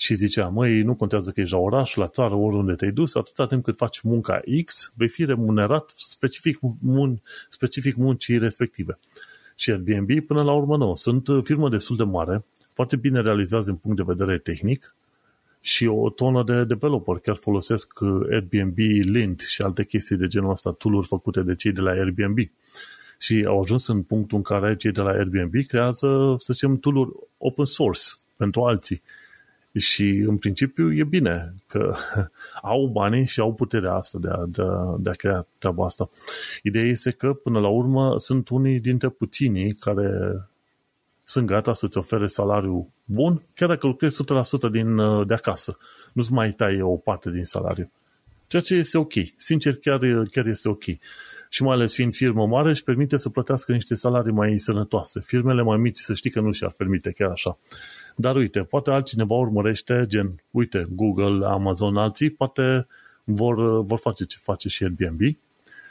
și zicea, măi, nu contează că ești la oraș, la țară, oriunde te-ai dus, atâta timp cât faci munca X, vei fi remunerat specific, mun, specific muncii respective. Și Airbnb, până la urmă, nu. Sunt uh, firmă destul de mare, foarte bine realizați din punct de vedere tehnic, și o tonă de developer. Chiar folosesc uh, Airbnb Lint și alte chestii de genul ăsta, tool făcute de cei de la Airbnb. Și au ajuns în punctul în care cei de la Airbnb creează, să zicem, tool open source pentru alții. Și în principiu e bine că au banii și au puterea asta de a, de, a, de a crea treaba asta. Ideea este că, până la urmă, sunt unii dintre puținii care sunt gata să-ți ofere salariu bun, chiar dacă lucrezi 100% din, uh, de acasă. Nu-ți mai tai o parte din salariu. Ceea ce este ok. Sincer, chiar, chiar este ok. Și mai ales fiind firmă mare, își permite să plătească niște salarii mai sănătoase. Firmele mai mici, să știi că nu și-ar permite chiar așa. Dar uite, poate altcineva urmărește, gen, uite, Google, Amazon, alții, poate vor, vor face ce face și Airbnb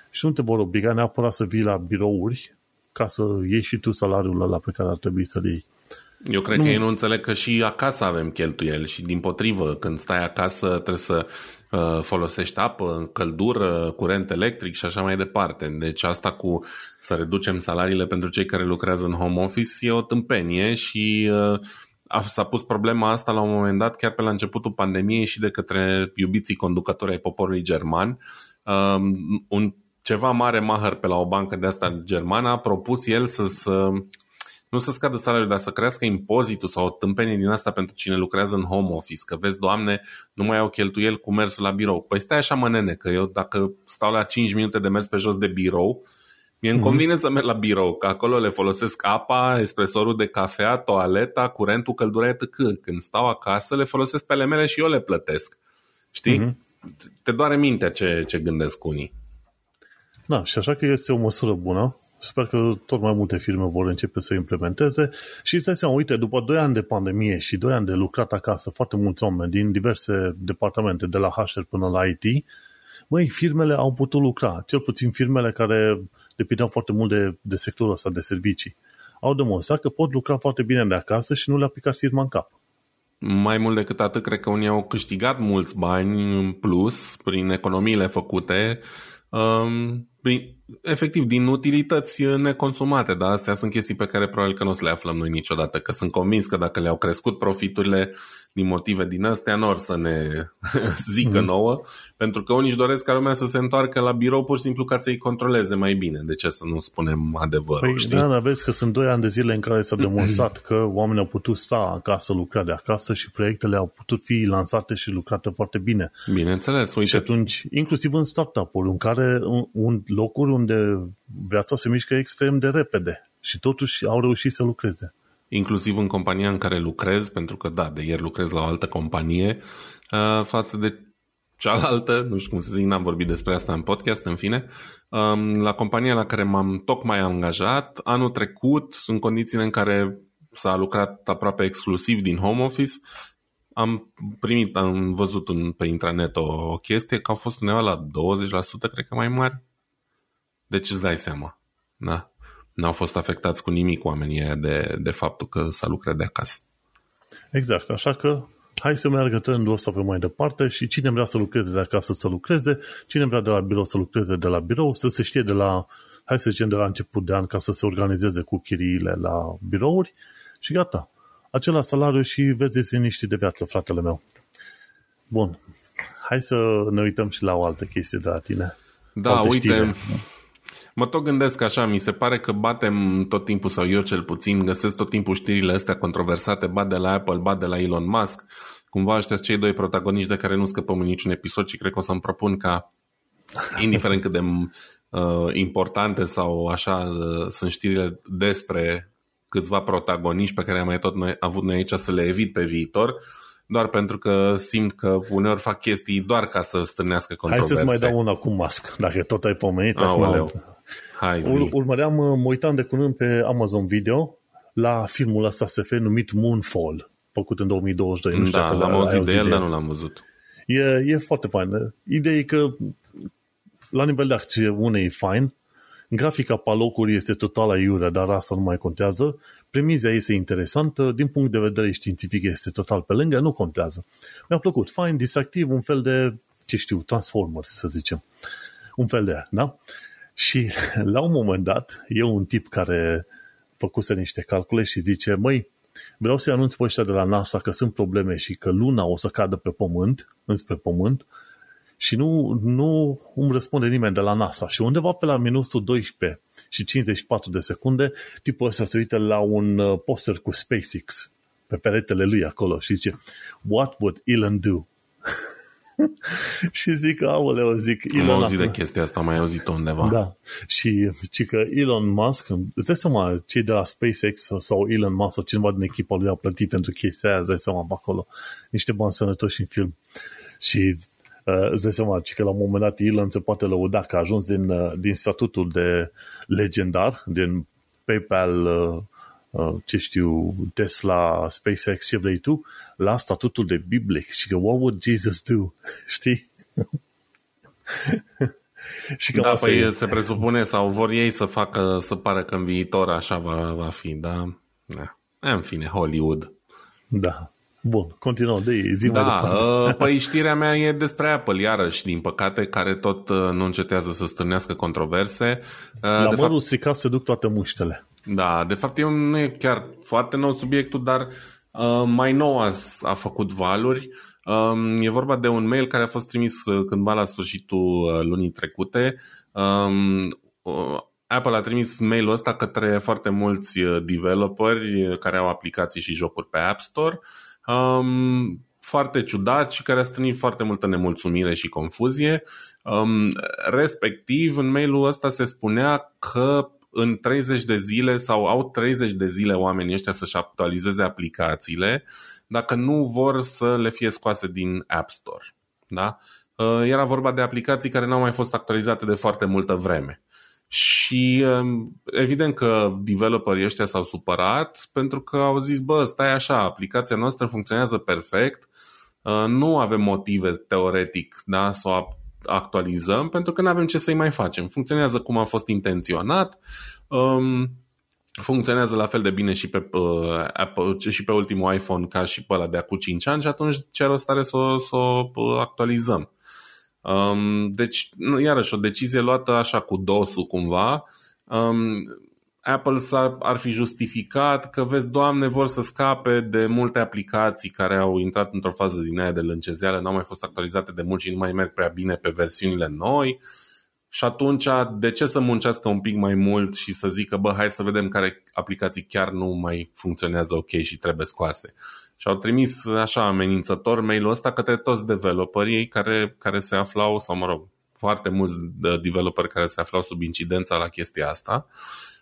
și nu te vor obliga neapărat să vii la birouri ca să ieși și tu salariul ăla pe care ar trebui să-l iei. Eu cred nu. că ei nu înțeleg că și acasă avem cheltuieli și din potrivă, când stai acasă trebuie să uh, folosești apă, căldură, curent electric și așa mai departe. Deci asta cu să reducem salariile pentru cei care lucrează în home office e o tâmpenie și uh, s-a pus problema asta la un moment dat chiar pe la începutul pandemiei și de către iubiții conducători ai poporului german. Uh, un ceva mare mahăr pe la o bancă de asta germană a propus el să, să nu să scadă salariul, dar să crească impozitul sau o tâmpenie din asta pentru cine lucrează în home office, că vezi, doamne, nu mai au cheltuiel cu mersul la birou. Păi stai așa, mă, nene, că eu dacă stau la 5 minute de mers pe jos de birou, Mie îmi mhm. convine mm-hmm. să merg la birou, că acolo le folosesc apa, espresorul de cafea, toaleta, curentul, căldura, etc. Când stau acasă, le folosesc pe ale mele și eu le plătesc. Știi? Mm-hmm. Te doare mintea ce, ce gândesc unii. Da, și așa că este o măsură bună Sper că tot mai multe firme vor începe să implementeze și îți dai seama, uite, după 2 ani de pandemie și 2 ani de lucrat acasă, foarte mulți oameni din diverse departamente, de la HR până la IT, măi, firmele au putut lucra, cel puțin firmele care depindeau foarte mult de, de sectorul ăsta de servicii. Au demonstrat că pot lucra foarte bine de acasă și nu le-a picat firma în cap. Mai mult decât atât, cred că unii au câștigat mulți bani în plus prin economiile făcute, um, prin, efectiv din utilități neconsumate, dar astea sunt chestii pe care probabil că nu o să le aflăm noi niciodată, că sunt convins că dacă le-au crescut profiturile din motive din astea, nu or să ne zică mm. nouă, pentru că unii își doresc ca lumea să se întoarcă la birou pur și simplu ca să-i controleze mai bine. De ce să nu spunem adevărul, păi, știi? Da, dar vezi că sunt 2 ani de zile în care s-a demonstrat că oamenii au putut sta acasă, lucra de acasă și proiectele au putut fi lansate și lucrate foarte bine. Bineînțeles, uite. Și atunci, inclusiv în startup-uri, în care un, locuri unde viața se mișcă extrem de repede și totuși au reușit să lucreze. Inclusiv în compania în care lucrez, pentru că da, de ieri lucrez la o altă companie, uh, față de cealaltă, nu știu cum să zic, n-am vorbit despre asta în podcast, în fine, um, la compania la care m-am tocmai angajat, anul trecut, în condițiile în care s-a lucrat aproape exclusiv din home office, am primit, am văzut un, pe intranet o, o chestie că au fost undeva la 20%, cred că mai mari. Deci îți dai seama. Da? N-au fost afectați cu nimic oamenii de, de faptul că s-a lucrat de acasă. Exact, așa că hai să meargă trendul ăsta pe mai departe și cine vrea să lucreze de acasă să lucreze, cine vrea de la birou să lucreze de la birou, să se știe de la, hai să zicem, de la început de an ca să se organizeze cu chiriile la birouri și gata. Acela salariu și vezi liniștit de viață, fratele meu. Bun. Hai să ne uităm și la o altă chestie de la tine. Da, Alte uite, știre. Mă tot gândesc așa, mi se pare că batem tot timpul, sau eu cel puțin, găsesc tot timpul știrile astea controversate, bat de la Apple, bat de la Elon Musk. Cumva ăștia cei doi protagoniști de care nu scăpăm în niciun episod și cred că o să-mi propun ca, indiferent cât de uh, importante sau așa uh, sunt știrile despre câțiva protagoniști pe care am mai tot noi, avut noi aici să le evit pe viitor, doar pentru că simt că uneori fac chestii doar ca să stârnească controverse. Hai să-ți mai dau una cu Musk, dacă tot ai pomenit. Aoleu. Hai, zi. Ur- urmăream, mă uitam de curând pe Amazon Video la filmul ăsta SF numit Moonfall, făcut în 2022. Nu știu da, l-am auzit de el, dar nu l-am văzut. E, e foarte fain. Ideea e că la nivel de acțiune e fain, grafica pe locuri este total aiurea, dar asta nu mai contează. Premiza este interesantă, din punct de vedere științific este total pe lângă, nu contează. Mi-a plăcut, fain, distractiv, un fel de, ce știu, Transformers, să zicem. Un fel de aia, da? Și la un moment dat, e un tip care făcuse niște calcule și zice, măi, vreau să-i anunț pe ăștia de la NASA că sunt probleme și că luna o să cadă pe pământ, înspre pământ, și nu, nu îmi răspunde nimeni de la NASA. Și undeva pe la minutul 12 și 54 de secunde, tipul ăsta se uită la un uh, poster cu SpaceX pe peretele lui acolo și zice What would Elon do? și zic, aoleu, zic, Elon Am auzit de chestia asta, am mai auzit undeva. Da. Și zic că Elon Musk, îți dai seama, cei de la SpaceX sau Elon Musk sau cineva din echipa lui a plătit pentru chestia aia, îți dai seama, acolo, niște bani sănătoși în film. Și uh, îți dai seama, că la un moment dat Elon se poate lăuda că a ajuns din, uh, din statutul de legendar, din PayPal, uh, uh, ce știu, Tesla, SpaceX, ce vrei tu, la statutul de biblic și că what would Jesus do? Știi? și că da, păi e... se presupune sau vor ei să facă, să pară că în viitor așa va, va fi, da? da. În fine, Hollywood. Da. Bun, continuăm de zi Da, mai uh, păi știrea mea e despre Apple, iarăși, din păcate, care tot uh, nu încetează să stârnească controverse. Uh, La de mărul fapt... stricat se duc toate muștele. Da, de fapt eu nu e chiar foarte nou subiectul, dar uh, mai nou a, a făcut valuri. Um, e vorba de un mail care a fost trimis uh, cândva la sfârșitul uh, lunii trecute. Um, uh, Apple a trimis mailul ăsta către foarte mulți uh, developeri care au aplicații și jocuri pe App Store um, foarte ciudat și care a strânit foarte multă nemulțumire și confuzie. Um, respectiv, în mailul ăsta se spunea că în 30 de zile sau au 30 de zile oamenii ăștia să-și actualizeze aplicațiile dacă nu vor să le fie scoase din App Store. Da? Uh, era vorba de aplicații care n-au mai fost actualizate de foarte multă vreme. Și um, evident că developerii ăștia s-au supărat pentru că au zis, bă, stai așa, aplicația noastră funcționează perfect, uh, nu avem motive teoretic da, să o actualizăm pentru că nu avem ce să-i mai facem. Funcționează cum a fost intenționat, um, funcționează la fel de bine și pe, uh, Apple, și pe ultimul iPhone ca și pe ăla de acum 5 ani și atunci ce rost are să, să o uh, actualizăm. Um, deci, iarăși, o decizie luată așa cu dosul cumva. Um, Apple ar fi justificat că, vezi, doamne, vor să scape de multe aplicații care au intrat într-o fază din aia de lâncezeală, n-au mai fost actualizate de mult și nu mai merg prea bine pe versiunile noi. Și atunci, de ce să muncească un pic mai mult și să zică, bă, hai să vedem care aplicații chiar nu mai funcționează ok și trebuie scoase? Și au trimis așa amenințător mail-ul ăsta către toți developerii care, care se aflau, sau mă rog, foarte mulți developeri care se aflau sub incidența la chestia asta.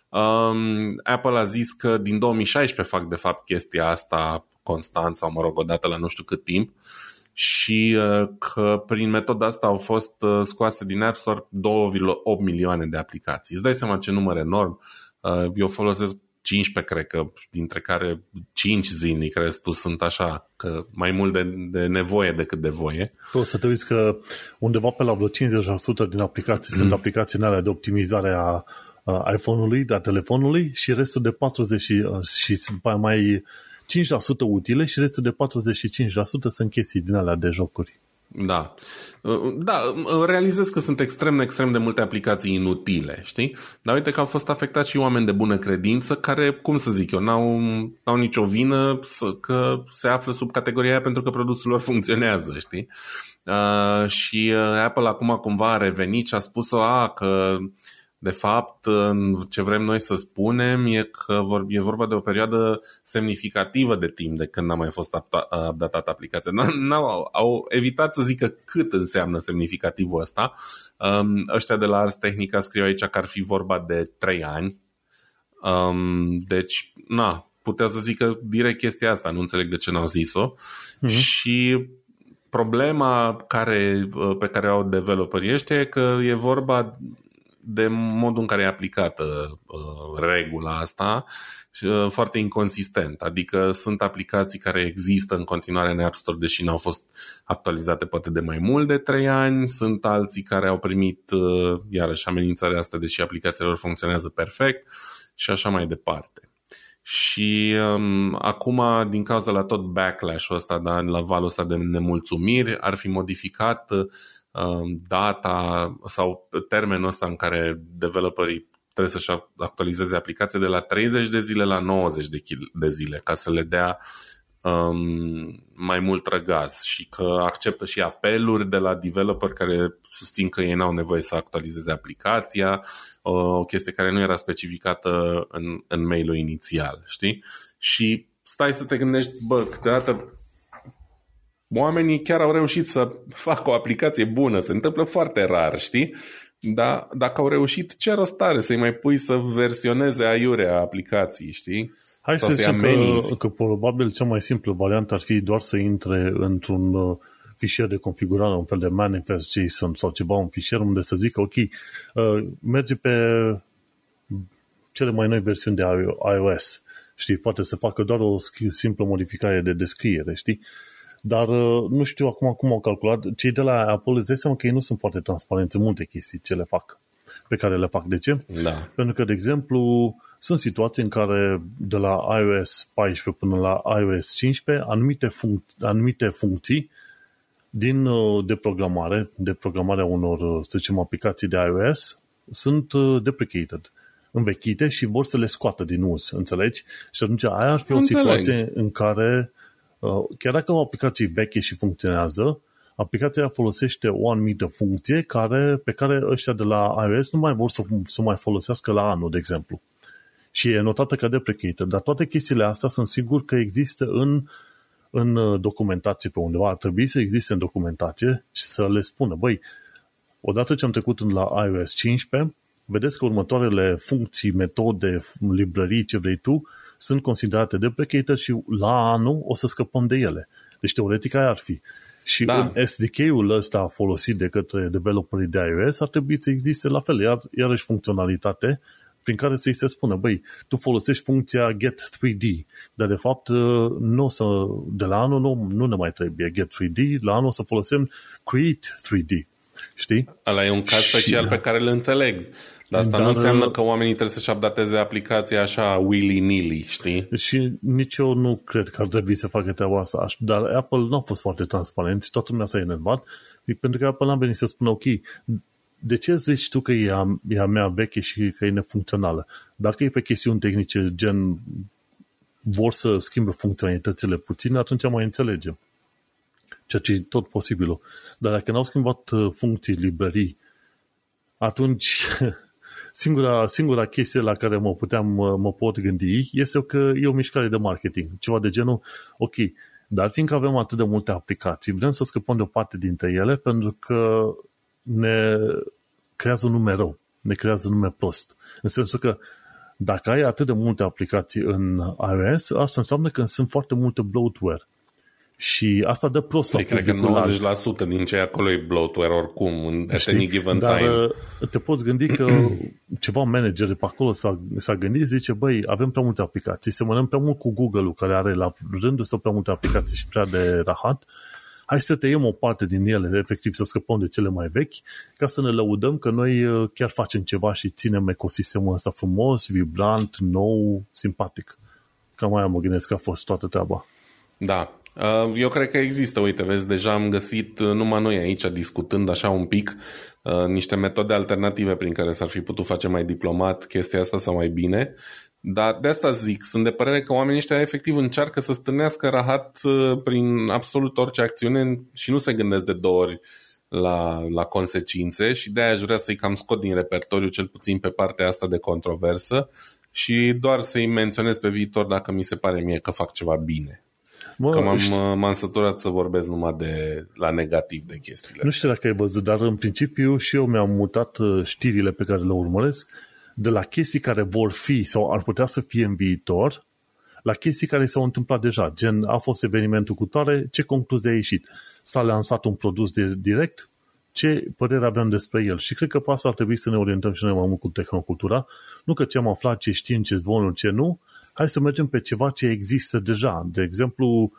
Um, Apple a zis că din 2016 fac de fapt chestia asta constant sau mă rog odată la nu știu cât timp și uh, că prin metoda asta au fost uh, scoase din App Store 2,8 milioane de aplicații. Îți dai seama ce număr enorm. Uh, eu folosesc 15, cred că, dintre care 5 zilnic, restul sunt așa, că mai mult de, de nevoie decât de voie. O să te uiți că undeva pe la vreo 50% din aplicații mm. sunt aplicațiile alea de optimizare a, a iPhone-ului, a telefonului și restul de 40 și, și mai 5% utile și restul de 45% sunt chestii din alea de jocuri. Da. Da, realizez că sunt extrem, extrem de multe aplicații inutile, știi? Dar uite că au fost afectați și oameni de bună credință care, cum să zic eu, n-au, n-au nicio vină să, că se află sub categoria aia pentru că produsul lor funcționează, știi? Uh, și uh, Apple acum cumva a revenit și a spus-o, a, că de fapt, ce vrem noi să spunem e că e vorba de o perioadă semnificativă de timp de când n-a mai fost updatată aplicația. N-au, au evitat să zică cât înseamnă semnificativul ăsta. Um, ăștia de la Ars Technica scriu aici că ar fi vorba de 3 ani. Um, deci, na, putea să zică direct chestia asta, nu înțeleg de ce n-au zis-o. Mm-hmm. Și problema care, pe care au developerii ăștia e că e vorba de modul în care e aplicată uh, regula asta uh, foarte inconsistent. Adică sunt aplicații care există în continuare în App Store, deși n-au fost actualizate poate de mai mult de 3 ani, sunt alții care au primit uh, iarăși amenințarea asta, deși aplicațiile lor funcționează perfect și așa mai departe. Și um, acum, din cauza la tot backlash-ul ăsta, da, la valul ăsta de nemulțumiri, ar fi modificat uh, Um, data sau termenul ăsta în care developerii trebuie să-și actualizeze aplicația de la 30 de zile la 90 de, de zile ca să le dea um, mai mult răgaz și că acceptă și apeluri de la developer care susțin că ei n-au nevoie să actualizeze aplicația, o chestie care nu era specificată în, în mail-ul inițial, știi? Și stai să te gândești, bă, câteodată oamenii chiar au reușit să facă o aplicație bună. Se întâmplă foarte rar, știi? Dar dacă au reușit, ce rost are să-i mai pui să versioneze aiurea aplicației, știi? Hai Sau să zicem că, că probabil cea mai simplă variantă ar fi doar să intre într-un uh, fișier de configurare, un fel de manifest JSON sau ceva, un fișier unde să zică, ok, uh, merge pe cele mai noi versiuni de iOS, știi, poate să facă doar o simplă modificare de descriere, știi? Dar uh, nu știu acum cum au calculat. Cei de la Apple îți dai seama că ei nu sunt foarte transparenți în multe chestii ce le fac, pe care le fac. De ce? Da. Pentru că, de exemplu, sunt situații în care de la iOS 14 până la iOS 15 anumite, func- anumite funcții din uh, de programare, de programarea unor, uh, să zicem, aplicații de iOS sunt deprecated, învechite și vor să le scoată din uz, înțelegi? Și atunci aia ar fi o Înțeleg. situație în care Uh, chiar dacă o aplicație veche și funcționează, aplicația folosește o anumită funcție care, pe care ăștia de la iOS nu mai vor să, să mai folosească la anul, de exemplu. Și e notată ca deprecated, dar toate chestiile astea sunt sigur că există în, în uh, documentație pe undeva. Ar trebui să existe în documentație și să le spună, băi, odată ce am trecut la iOS 15, vedeți că următoarele funcții, metode, librării, ce vrei tu, sunt considerate deprecated și la anul o să scăpăm de ele. Deci teoretic aia ar fi. Și da. în SDK-ul ăsta folosit de către developerii de iOS ar trebui să existe la fel, iar, iarăși funcționalitate prin care să-i se spună, băi, tu folosești funcția get 3D, dar de fapt nu o să, de la anul nu, nu ne mai trebuie get 3D, la anul o să folosim create 3D. Știi? Ăla e un caz și, special pe care îl înțeleg. Dar asta dar, nu înseamnă că oamenii trebuie să-și updateze aplicația așa willy-nilly, știi? Și nici eu nu cred că ar trebui să facă treaba asta. Dar Apple nu a fost foarte transparent și toată lumea s-a enervat pentru că Apple n-a venit să spună, ok, de ce zici tu că e a, e a mea veche și că e nefuncțională? Dacă e pe chestiuni tehnice, gen vor să schimbe funcționalitățile puțin, atunci mai înțelegem. Ceea ce e tot posibilul. Dar dacă n-au schimbat uh, funcții librării, atunci singura, singura chestie la care mă, puteam, mă pot gândi este că e o mișcare de marketing. Ceva de genul, ok, dar fiindcă avem atât de multe aplicații, vrem să scăpăm de o parte dintre ele pentru că ne creează un nume rău, ne creează un nume prost. În sensul că dacă ai atât de multe aplicații în iOS, asta înseamnă că sunt foarte multe bloatware. Și asta dă prost la păi, cred că 90% din ce acolo e bloatware oricum, în at any given Dar time. Uh, te poți gândi că ceva manager de pe acolo s-a, s-a gândit, zice, băi, avem prea multe aplicații, semănăm prea mult cu Google-ul, care are la rândul său prea multe aplicații și prea de rahat, hai să tăiem o parte din ele, efectiv să scăpăm de cele mai vechi, ca să ne lăudăm că noi uh, chiar facem ceva și ținem ecosistemul ăsta frumos, vibrant, nou, simpatic. Cam aia mă gândesc că a fost toată treaba. Da, uh, eu cred că există, uite, vezi, deja am găsit uh, numai noi aici discutând așa un pic niște metode alternative prin care s-ar fi putut face mai diplomat chestia asta sau mai bine dar de asta zic, sunt de părere că oamenii ăștia efectiv încearcă să stârnească rahat uh, prin absolut orice acțiune și nu se gândesc de două ori la, la consecințe și de-aia aș vrea să-i cam scot din repertoriu, cel puțin pe partea asta de controversă și doar să-i menționez pe viitor dacă mi se pare mie că fac ceva bine. Mă, că m-am, știu. m-am săturat să vorbesc numai de la negativ de chestiile Nu știu dacă ai văzut, dar în principiu și eu mi-am mutat uh, știrile pe care le urmăresc de la chestii care vor fi sau ar putea să fie în viitor la chestii care s-au întâmplat deja. Gen, a fost evenimentul cu tare, ce concluzie a ieșit? S-a lansat un produs de direct, ce părere avem despre el. Și cred că pe asta ar trebui să ne orientăm și noi mai mult cu tehnocultura. Nu că ce am aflat, ce știm, ce zvonul, ce nu. Hai să mergem pe ceva ce există deja. De exemplu,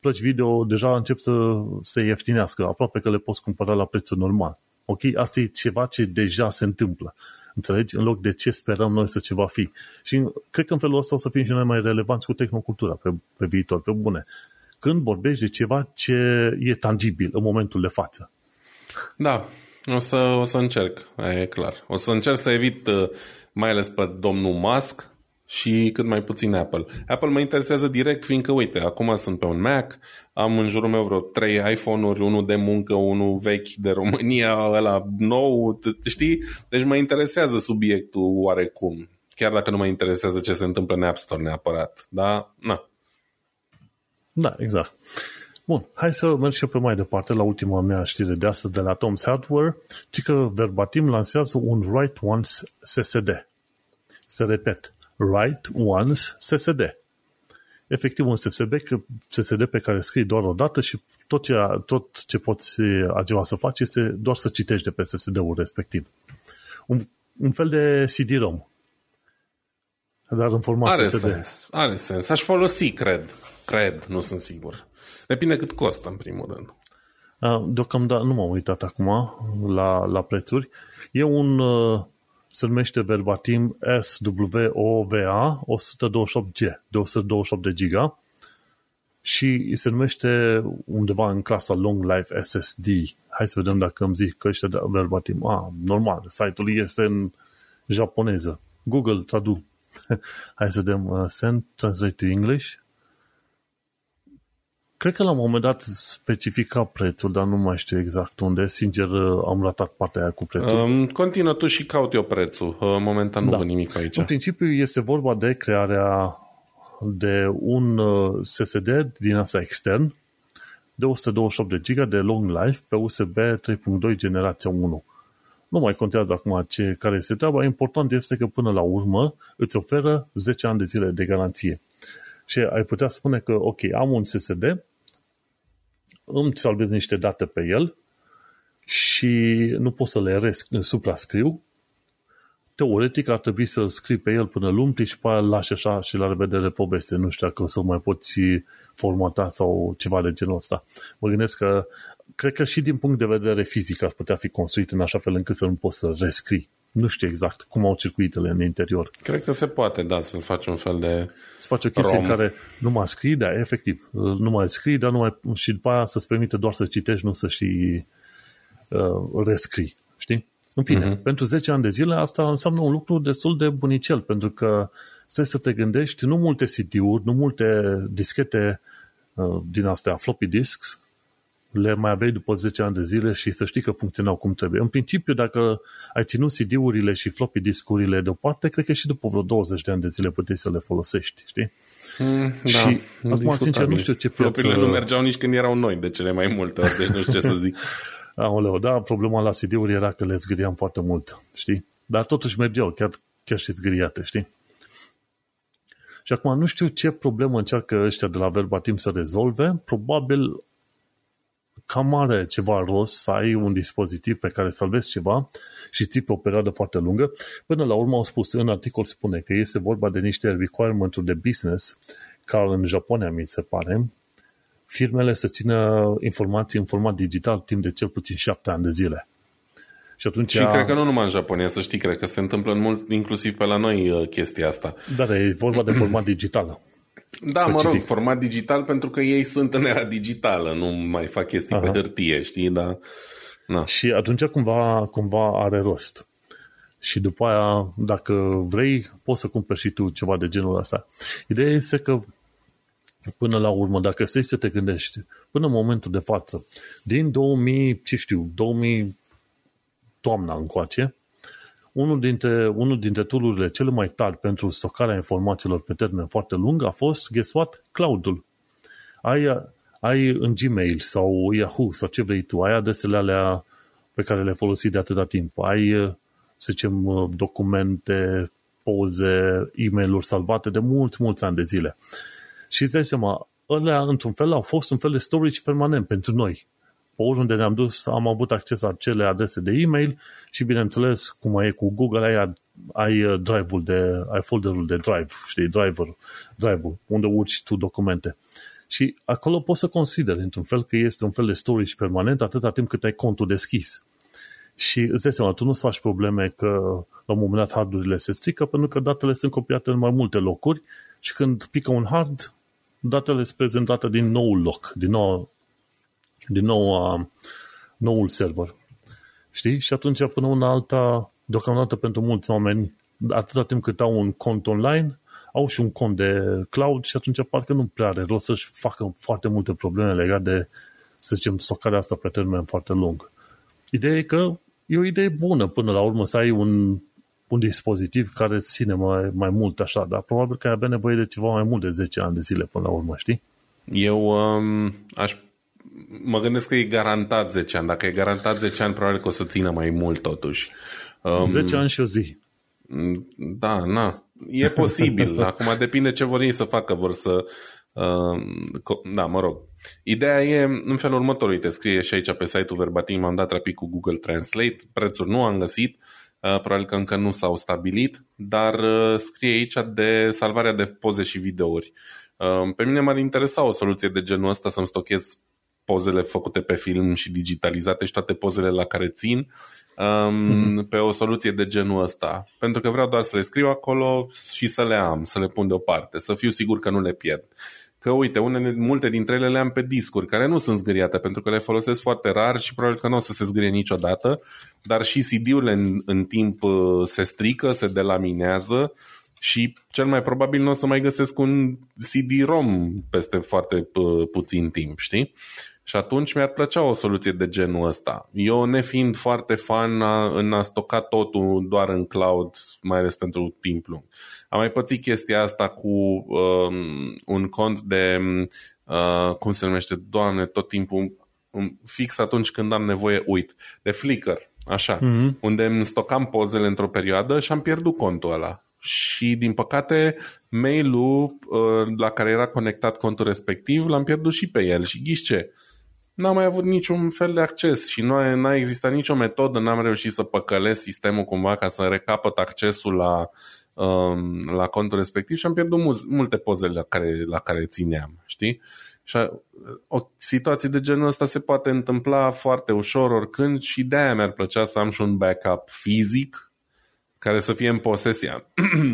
plăci video deja încep să se ieftinească, aproape că le poți cumpăra la prețul normal. Ok? Asta e ceva ce deja se întâmplă. Înțelegi? În loc de ce sperăm noi să ce va fi. Și cred că în felul ăsta o să fim și noi mai relevanți cu tehnocultura pe, pe viitor, pe bune. Când vorbești de ceva ce e tangibil în momentul de față. Da, o să, o să încerc, e clar. O să încerc să evit uh, mai ales pe domnul Musk și cât mai puțin Apple. Apple mă interesează direct, fiindcă, uite, acum sunt pe un Mac, am în jurul meu vreo trei iPhone-uri, unul de muncă, unul vechi de România, ăla nou, știi? Deci mă interesează subiectul oarecum, chiar dacă nu mă interesează ce se întâmplă în App Store neapărat. Da? Na. Da, exact. Bun, hai să merg și eu pe mai departe la ultima mea știre de astăzi de la Tom's Hardware, ci că Verbatim lansează un Write Once SSD. Se repet, Write Once SSD. Efectiv un SSD, SSD pe care scrii doar o dată și tot ce, tot ce poți altceva să faci este doar să citești de pe SSD-ul respectiv. Un, un fel de CD-ROM. Dar în format are SSD. Sens, are sens. Aș folosi, cred. Cred, nu sunt sigur. Depinde cât costă, în primul rând. Deocamdată nu m-am uitat acum la, la prețuri. E un uh, se numește verbatim SWOVA 128G, de 128 de giga și se numește undeva în clasa Long Life SSD. Hai să vedem dacă îmi zic că ăștia de verbatim. Ah, normal, site-ul este în japoneză. Google, tradu. Hai să vedem. Uh, send, translate to English. Cred că la un moment dat specifica prețul, dar nu mai știu exact unde. Sincer, am ratat partea aia cu prețul. Um, continuă tu și caut eu prețul. Momentan nu da. văd nimic aici. În principiu este vorba de crearea de un uh, SSD din asta extern de 128 de GB de long life pe USB 3.2 generația 1. Nu mai contează acum ce, care este treaba, important este că până la urmă îți oferă 10 ani de zile de garanție. Și ai putea spune că, ok, am un SSD, îmi salvez niște date pe el și nu pot să le resc, suprascriu. Teoretic ar trebui să scrii pe el până luni și pe aia lași așa și la revedere poveste. Nu știu dacă o să mai poți formata sau ceva de genul ăsta. Mă gândesc că cred că și din punct de vedere fizic ar putea fi construit în așa fel încât să nu poți să rescrii. Nu știu exact cum au circuitele în interior. Cred că se poate, da, să-l faci un fel de Să faci o chestie rom. în care nu mai scrii, da, efectiv, nu mai scrii, dar nu mai, și după aia să-ți permite doar să citești, nu să și uh, rescrii, știi? În fine, uh-huh. pentru 10 ani de zile asta înseamnă un lucru destul de bunicel, pentru că stai să te gândești, nu multe CD-uri, nu multe dischete uh, din astea, floppy disks, le mai aveai după 10 ani de zile și să știi că funcționau cum trebuie. În principiu, dacă ai ținut CD-urile și floppy discurile deoparte, cred că și după vreo 20 de ani de zile puteai să le folosești, știi? Mm, da, și acum, sincer, nu știu ce piață... nu mergeau nici când erau noi, de cele mai multe ori, deci nu știu ce să zic. Aoleu, da, problema la CD-uri era că le zgâriam foarte mult, știi? Dar totuși mergeau, chiar, chiar și zgâriate, știi? Și acum nu știu ce problemă încearcă ăștia de la Verbatim să rezolve. Probabil cam are ceva rost să ai un dispozitiv pe care să vezi ceva și ții pe o perioadă foarte lungă. Până la urmă au spus, în articol spune că este vorba de niște requirement de business, ca în Japonia, mi se pare, firmele să țină informații în format digital timp de cel puțin șapte ani de zile. Și atunci... Și cred că nu numai în Japonia, să știi, cred că se întâmplă în mult, inclusiv pe la noi uh, chestia asta. Da, e vorba de format digital. Da, specific. mă rog, format digital pentru că ei sunt în era digitală, nu mai fac chestii Aha. pe hârtie, știi, dar... Na. Și atunci cumva, cumva are rost. Și după aia, dacă vrei, poți să cumperi și tu ceva de genul ăsta. Ideea este că până la urmă, dacă stai să te gândești, până în momentul de față, din 2000, ce știu, 2000 toamna încoace, unul dintre, unul dintre tool cele mai tari pentru stocarea informațiilor pe termen foarte lung a fost, guess what? Cloud-ul. Ai, ai în Gmail sau Yahoo sau ce vrei tu, ai adresele alea pe care le folosi de atâta timp. Ai, să zicem, documente, poze, e-mail-uri salvate de mulți, mulți ani de zile. Și îți dai seama, ălea, într-un fel, au fost un fel de storage permanent pentru noi. Pe oriunde ne-am dus, am avut acces la acele adrese de e-mail și, bineînțeles, cum e cu Google, ai, ai uh, drive-ul de, ai folderul de drive, știi, driver, drive-ul, unde urci tu documente. Și acolo poți să consideri, într-un fel, că este un fel de storage permanent atâta timp cât ai contul deschis. Și îți dai seama, tu nu-ți faci probleme că la un moment dat hardurile se strică pentru că datele sunt copiate în mai multe locuri și când pică un hard, datele sunt prezentate din nou loc, din nou, din nou uh, noul server. Știi? Și atunci, până una alta, deocamdată pentru mulți oameni, atâta timp cât au un cont online, au și un cont de cloud și atunci parcă nu prea are rost să-și facă foarte multe probleme legate de, să zicem, stocarea asta pe termen foarte lung. Ideea e că e o idee bună până la urmă să ai un, un dispozitiv care ține mai, mai mult așa, dar probabil că ai avea nevoie de ceva mai mult de 10 ani de zile până la urmă, știi? Eu um, aș mă gândesc că e garantat 10 ani. Dacă e garantat 10 ani, probabil că o să țină mai mult totuși. Um, 10 ani și o zi. Da, na. E posibil. Acum depinde ce vor ei să facă. Vor să... Uh, da, mă rog. Ideea e în felul următor. Uite, scrie și aici pe site-ul Verbatim, am dat rapid cu Google Translate. Prețuri nu am găsit. Uh, probabil că încă nu s-au stabilit, dar uh, scrie aici de salvarea de poze și videouri. Uh, pe mine m-ar interesa o soluție de genul ăsta să-mi stochez pozele făcute pe film și digitalizate și toate pozele la care țin um, mm-hmm. pe o soluție de genul ăsta. Pentru că vreau doar să le scriu acolo și să le am, să le pun deoparte, să fiu sigur că nu le pierd. Că uite, unele, multe dintre ele le am pe discuri care nu sunt zgâriate pentru că le folosesc foarte rar și probabil că nu o să se zgârie niciodată, dar și CD-urile în, în timp uh, se strică, se delaminează și cel mai probabil nu o să mai găsesc un CD-ROM peste foarte pu- puțin timp, știi? Și atunci mi-ar plăcea o soluție de genul ăsta. Eu, nefiind foarte fan în a stoca totul doar în cloud, mai ales pentru timp lung. Am mai pățit chestia asta cu um, un cont de, uh, cum se numește, doamne, tot timpul, um, fix atunci când am nevoie, uit, de Flickr, așa, mm-hmm. unde îmi stocam pozele într-o perioadă și am pierdut contul ăla și, din păcate, mail-ul uh, la care era conectat contul respectiv l-am pierdut și pe el. Și ghiși ce? N-am mai avut niciun fel de acces și nu n-a existat nicio metodă, n-am reușit să păcălesc sistemul cumva ca să recapăt accesul la, um, la contul respectiv și am pierdut multe poze la care, la care țineam, știi? Și o situație de genul ăsta se poate întâmpla foarte ușor oricând și de-aia mi-ar plăcea să am și un backup fizic care să fie în posesia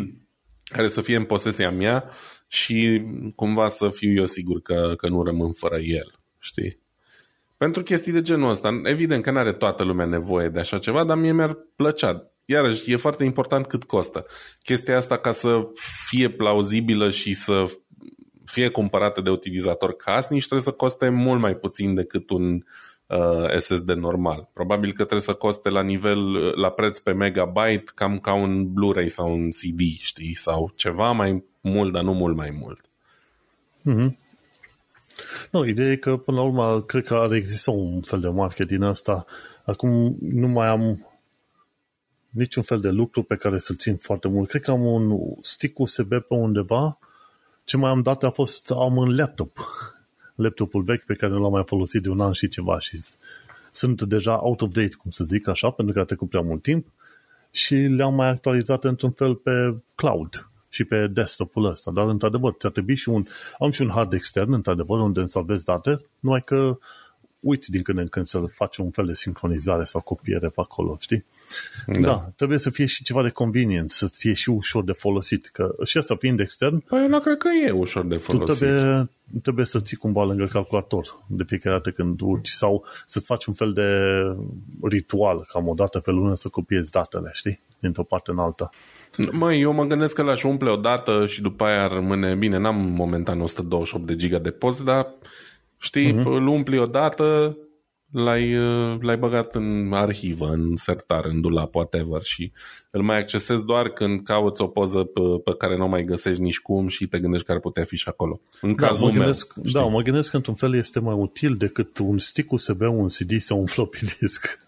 care să fie în posesia mea și cumva să fiu eu sigur că, că nu rămân fără el, știi? Pentru chestii de genul ăsta, evident că nu are toată lumea nevoie de așa ceva, dar mie mi-ar plăcea. Iarăși, e foarte important cât costă. Chestia asta ca să fie plauzibilă și să fie cumpărată de utilizator casnici trebuie să coste mult mai puțin decât un uh, SSD normal. Probabil că trebuie să coste la nivel, la preț pe megabyte, cam ca un Blu-ray sau un CD, știi? Sau ceva mai mult, dar nu mult mai mult. Mm-hmm. Nu, ideea e că, până la urmă, cred că ar exista un fel de marketing asta. Acum nu mai am niciun fel de lucru pe care să-l țin foarte mult. Cred că am un stick USB pe undeva. Ce mai am dat a fost, am un laptop. Laptopul vechi pe care l-am mai folosit de un an și ceva și sunt deja out of date, cum să zic așa, pentru că a trecut prea mult timp și le-am mai actualizat într-un fel pe cloud și pe desktop-ul ăsta. Dar, într-adevăr, ți-ar trebui și un... Am și un hard extern, într-adevăr, unde îmi salvez date, numai că uiți din când în când să faci un fel de sincronizare sau copiere pe acolo, știi? Da. da. trebuie să fie și ceva de convenient, să fie și ușor de folosit, că și asta fiind extern... Păi eu cred că e ușor de folosit. Tu trebuie, trebuie să ții cumva lângă calculator de fiecare dată când urci sau să-ți faci un fel de ritual, cam o dată pe lună să copiezi datele, știi? Dintr-o parte în alta. Măi, eu mă gândesc că l-aș umple odată și după aia rămâne bine. N-am momentan 128 de giga de post, dar știi, uh-huh. îl umpli odată, l-ai, l-ai băgat în arhivă, în sertar, în dulap, whatever și îl mai accesezi doar când cauți o poză pe, pe care nu o mai găsești nici cum și te gândești că ar putea fi și acolo. În da, cazul mă gândesc, meu. Da, mă gândesc că într-un fel este mai util decât un stick USB, un CD sau un floppy disk.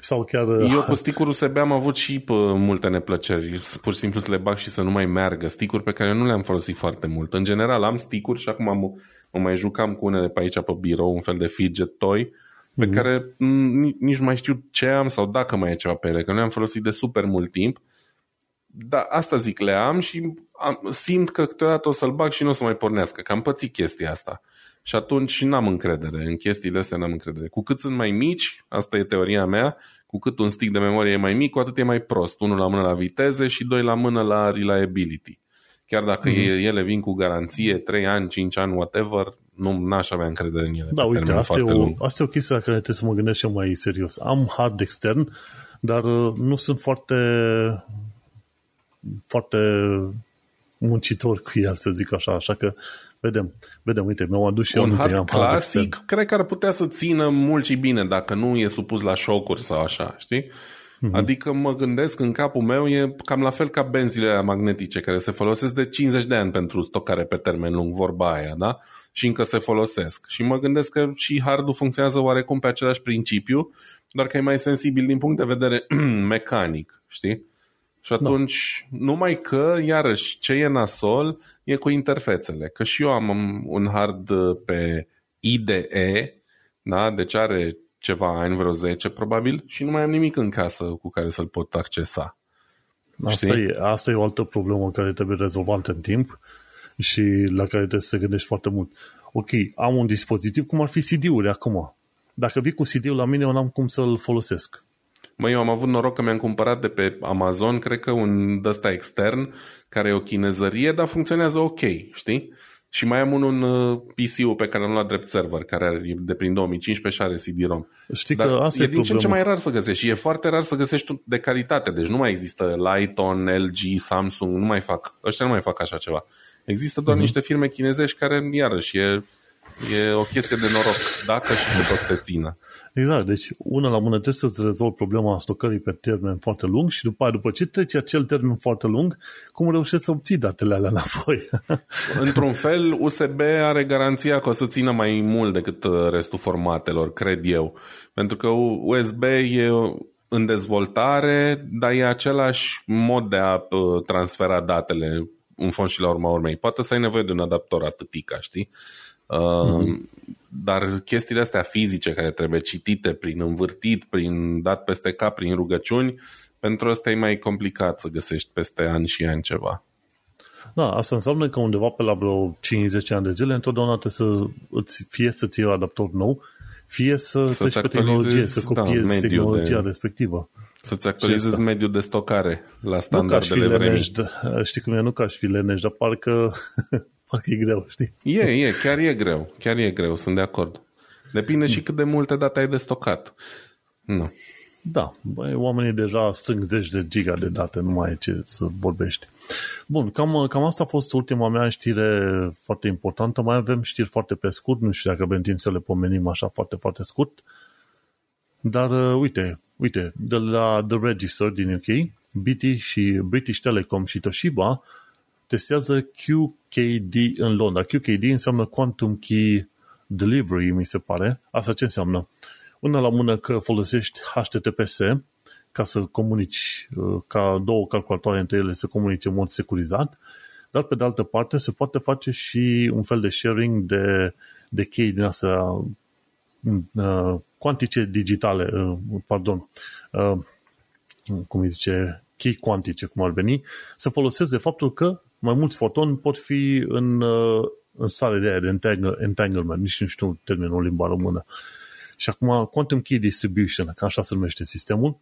sau chiar... Eu cu stick USB am avut și pe multe neplăceri. Pur și simplu să le bag și să nu mai meargă. Stick-uri pe care nu le-am folosit foarte mult. În general am stick și acum am, mă mai jucam cu unele pe aici pe birou, un fel de fidget toy pe mm-hmm. care nici nu mai știu ce am sau dacă mai e ceva pe ele, că nu le-am folosit de super mult timp. Dar asta zic, le am și am, simt că câteodată o să-l bag și nu o să mai pornească, că am pățit chestia asta. Și atunci n-am încredere, în chestiile astea n-am încredere. Cu cât sunt mai mici, asta e teoria mea, cu cât un stick de memorie e mai mic, cu atât e mai prost. Unul la mână la viteze și doi la mână la reliability. Chiar dacă mm-hmm. ele vin cu garanție, 3 ani, 5 ani, whatever, nu n-aș avea încredere în ele. Da, uite, asta e, o, asta e o chestie la care trebuie să mă gândesc și eu mai serios. Am hard extern, dar uh, nu sunt foarte foarte muncitor cu el, să zic așa, așa că vedem, vedem, uite, mi-au adus și un eu hard clasic, hard cred că ar putea să țină mult și bine dacă nu e supus la șocuri sau așa, știi? Mm-hmm. Adică mă gândesc în capul meu e cam la fel ca benzile magnetice care se folosesc de 50 de ani pentru stocare pe termen lung, vorba aia, da? Și încă se folosesc. Și mă gândesc că și hardul funcționează oarecum pe același principiu, doar că e mai sensibil din punct de vedere mecanic, știi? Și da. atunci, da. numai că, iarăși, ce e nasol e cu interfețele. Că și eu am un hard pe IDE, da? deci are ceva ani, vreo 10 probabil, și nu mai am nimic în casă cu care să-l pot accesa. Asta e, asta e o altă problemă care trebuie rezolvată în timp și la care trebuie să gândești foarte mult. Ok, am un dispozitiv, cum ar fi CD-uri acum. Dacă vii cu CD-ul la mine, eu n-am cum să-l folosesc. Mă, eu am avut noroc că mi-am cumpărat de pe Amazon, cred că un ăsta extern, care e o chinezărie, dar funcționează ok, știi? Și mai am un, un uh, PC-ul pe care l-am luat drept server, care are de prin 2015 și are CD-ROM. Știi Dar că asta e, e din ce în ce mai rar să găsești și e foarte rar să găsești de calitate. Deci nu mai există Lighton, LG, Samsung, nu mai fac. Ăștia nu mai fac așa ceva. Există doar uh-huh. niște firme chinezești care, iarăși, e, e o chestie de noroc. Dacă și cât o să te țină. Exact, deci una la mână trebuie să-ți rezolvi problema stocării pe termen foarte lung și după după ce trece acel termen foarte lung, cum reușești să obții datele alea înapoi? Într-un fel, USB are garanția că o să țină mai mult decât uh, restul formatelor, cred eu. Pentru că USB e în dezvoltare, dar e același mod de a uh, transfera datele în fond și la urma urmei. Poate să ai nevoie de un adaptor atâtica, știi? Uh, mm-hmm dar chestiile astea fizice care trebuie citite prin învârtit, prin dat peste cap, prin rugăciuni, pentru asta e mai complicat să găsești peste ani și ani ceva. Da, asta înseamnă că undeva pe la vreo 50 ani de zile, întotdeauna trebuie să îți, fie să-ți iei adaptor nou, fie să, să treci pe tehnologie, să da, copiezi da, tehnologia de, respectivă. Să-ți actualizezi mediul de stocare la standardele vremii. Știi cum e, nu ca și fi leneș, dar parcă, parcă e greu, știi? E, e, chiar e greu, chiar e greu, sunt de acord. Depinde și cât de multe date ai de stocat. Nu. Da, băi, oamenii deja strâng zeci de giga de date, nu mai e ce să vorbești. Bun, cam, cam asta a fost ultima mea știre foarte importantă. Mai avem știri foarte pe scurt, nu știu dacă avem timp să le pomenim așa foarte, foarte scurt. Dar uh, uite, uite, de la The Register din UK, BT și British Telecom și Toshiba testează QKD în Londra. QKD înseamnă Quantum Key Delivery, mi se pare. Asta ce înseamnă? Una la mână că folosești HTTPS ca să comunici, uh, ca două calculatoare între ele să comunice în mod securizat, dar pe de altă parte se poate face și un fel de sharing de, de chei din asta uh, cuantice digitale, uh, pardon, uh, cum îi zice, chei cuantice, cum ar veni, să folosesc de faptul că mai mulți fotoni pot fi în, uh, în stare de aia, de entanglement, nici nu știu termenul în limba română. Și acum, Quantum Key Distribution, ca așa se numește sistemul,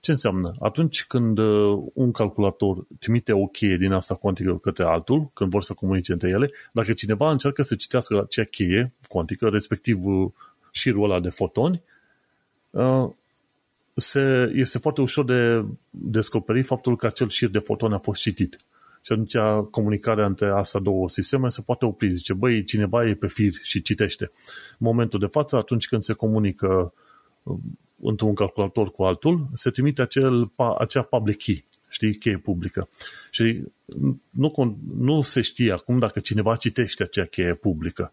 ce înseamnă? Atunci când uh, un calculator trimite o cheie din asta cuantică către altul, când vor să comunice între ele, dacă cineva încearcă să citească acea cheie cuantică, respectiv uh, șirul ăla de fotoni, uh, se, este foarte ușor de descoperit faptul că acel șir de fotoni a fost citit. Și atunci comunicarea între astea două sisteme se poate opri. Zice, băi, cineva e pe fir și citește. În momentul de față, atunci când se comunică într-un calculator cu altul, se trimite acel, acea public key, știi, cheie publică. Și nu, nu se știe acum dacă cineva citește acea cheie publică.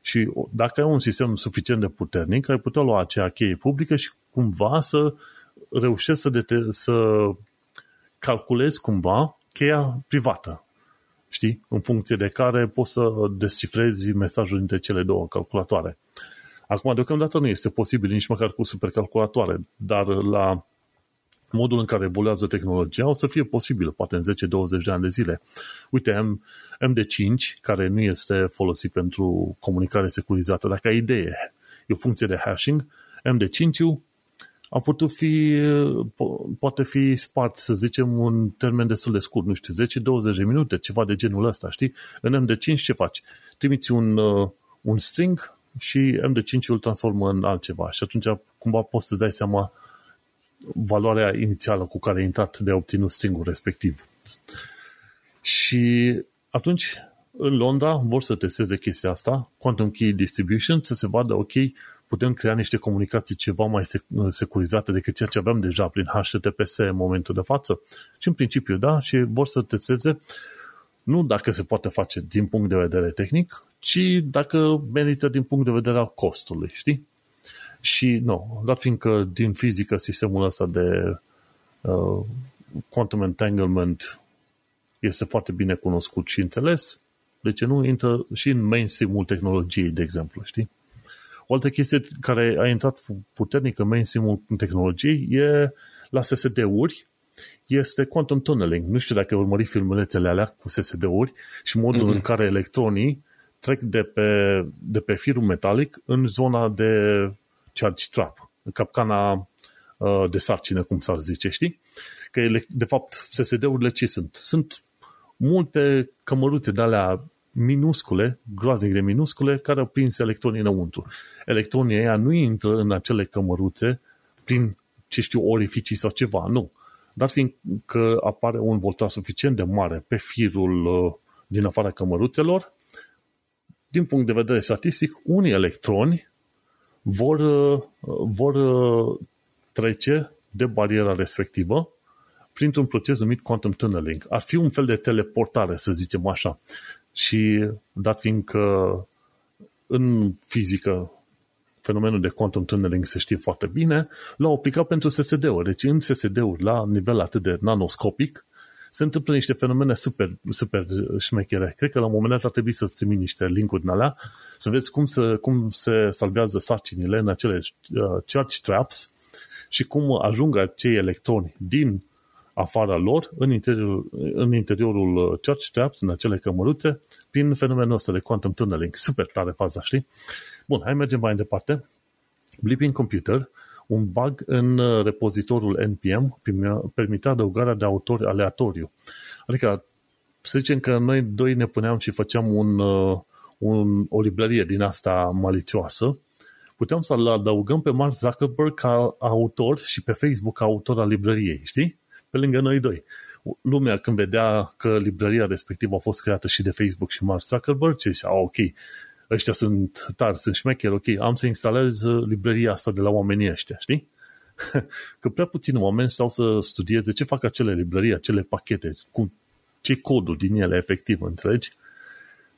Și dacă ai un sistem suficient de puternic, ai putea lua acea cheie publică și cumva să reușești să, dete- să calculezi cumva cheia privată. Știi? În funcție de care poți să descifrezi mesajul dintre cele două calculatoare. Acum, deocamdată nu este posibil nici măcar cu supercalculatoare, dar la modul în care evoluează tehnologia o să fie posibil, poate în 10-20 de ani de zile. Uite, M, MD5, care nu este folosit pentru comunicare securizată, dacă ai idee, e o funcție de hashing, MD5 a putut fi, po- poate fi spart, să zicem, un termen destul de scurt, nu știu, 10-20 de minute, ceva de genul ăsta, știi? În MD5 ce faci? Trimiți un, uh, un string și MD5 îl transformă în altceva și atunci cumva poți să-ți dai seama valoarea inițială cu care ai intrat de a obținut stringul respectiv. Și atunci în Londra vor să testeze chestia asta, Quantum Key Distribution, să se vadă, ok, putem crea niște comunicații ceva mai securizate decât ceea ce aveam deja prin HTTPS în momentul de față. Și în principiu, da, și vor să testeze nu dacă se poate face din punct de vedere tehnic, ci dacă merită din punct de vedere al costului, știi? Și nu, dat fiindcă din fizică sistemul ăsta de uh, quantum entanglement este foarte bine cunoscut și înțeles, de ce nu intră și în mainstream-ul tehnologiei, de exemplu, știi? O altă chestie care a intrat puternic în mainstream-ul tehnologiei e la SSD-uri, este quantum tunneling. Nu știu dacă urmări filmulețele alea cu SSD-uri și modul mm-hmm. în care electronii trec de pe, de pe firul metalic în zona de charge trap, capcana uh, de sarcină, cum s-ar zice, știi? Că ele, de fapt SSD-urile ce sunt? Sunt multe cămăruțe de alea minuscule, groaznic de minuscule, care au prins electronii înăuntru. Electronii aia nu intră în acele cămăruțe prin, ce știu, orificii sau ceva, nu. Dar fiindcă apare un voltaj suficient de mare pe firul uh, din afara cămăruțelor, din punct de vedere statistic, unii electroni vor, uh, vor uh, trece de bariera respectivă printr-un proces numit quantum tunneling. Ar fi un fel de teleportare, să zicem așa. Și dat fiind că în fizică fenomenul de quantum tunneling se știe foarte bine, l-au aplicat pentru SSD-uri. Deci în SSD-uri, la nivel atât de nanoscopic, se întâmplă niște fenomene super, super șmechere. Cred că la un moment dat ar trebui să-ți trimit niște linkuri din alea să vezi cum se, cum se salvează sarcinile în acele uh, charge traps și cum ajung acei electroni din afara lor în interiorul, în interiorul uh, charge traps, în acele cămăruțe, prin fenomenul ăsta de quantum tunneling. Super tare faza, știi? Bun, hai mergem mai departe. Blipping Computer, un bug în uh, repozitorul NPM permitea adăugarea de autori aleatoriu. Adică, să zicem că noi doi ne puneam și făceam un, uh, un, o librărie din asta malicioasă, puteam să-l adăugăm pe Mark Zuckerberg ca autor și pe Facebook ca autor al librăriei, știi? Pe lângă noi doi. Lumea când vedea că librăria respectivă a fost creată și de Facebook și Mark Zuckerberg, ce zicea, ok, ăștia sunt tari, sunt șmecheri, ok, am să instalez uh, librăria asta de la oamenii ăștia, știi? Că prea puțin oameni stau să studieze ce fac acele librării, acele pachete, cu ce codul din ele efectiv, înțelegi?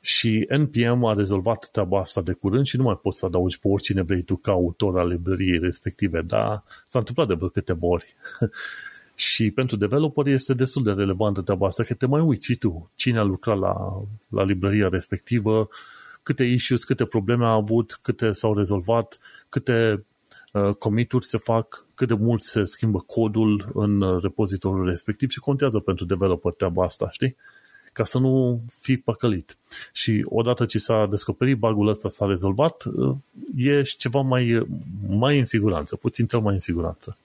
Și NPM a rezolvat treaba asta de curând și nu mai poți să adaugi pe oricine vrei tu ca autor al librăriei respective, dar s-a întâmplat de vreo câteva ori. și pentru developeri este destul de relevantă treaba asta, că te mai uiți și tu cine a lucrat la, la librăria respectivă, câte issues, câte probleme a avut, câte s-au rezolvat, câte uh, comituri se fac, cât de mult se schimbă codul în repozitorul respectiv și contează pentru developer treaba asta, știi? Ca să nu fii păcălit. Și odată ce s-a descoperit bugul ăsta, s-a rezolvat, uh, e ceva mai, mai în siguranță, puțin mai în siguranță.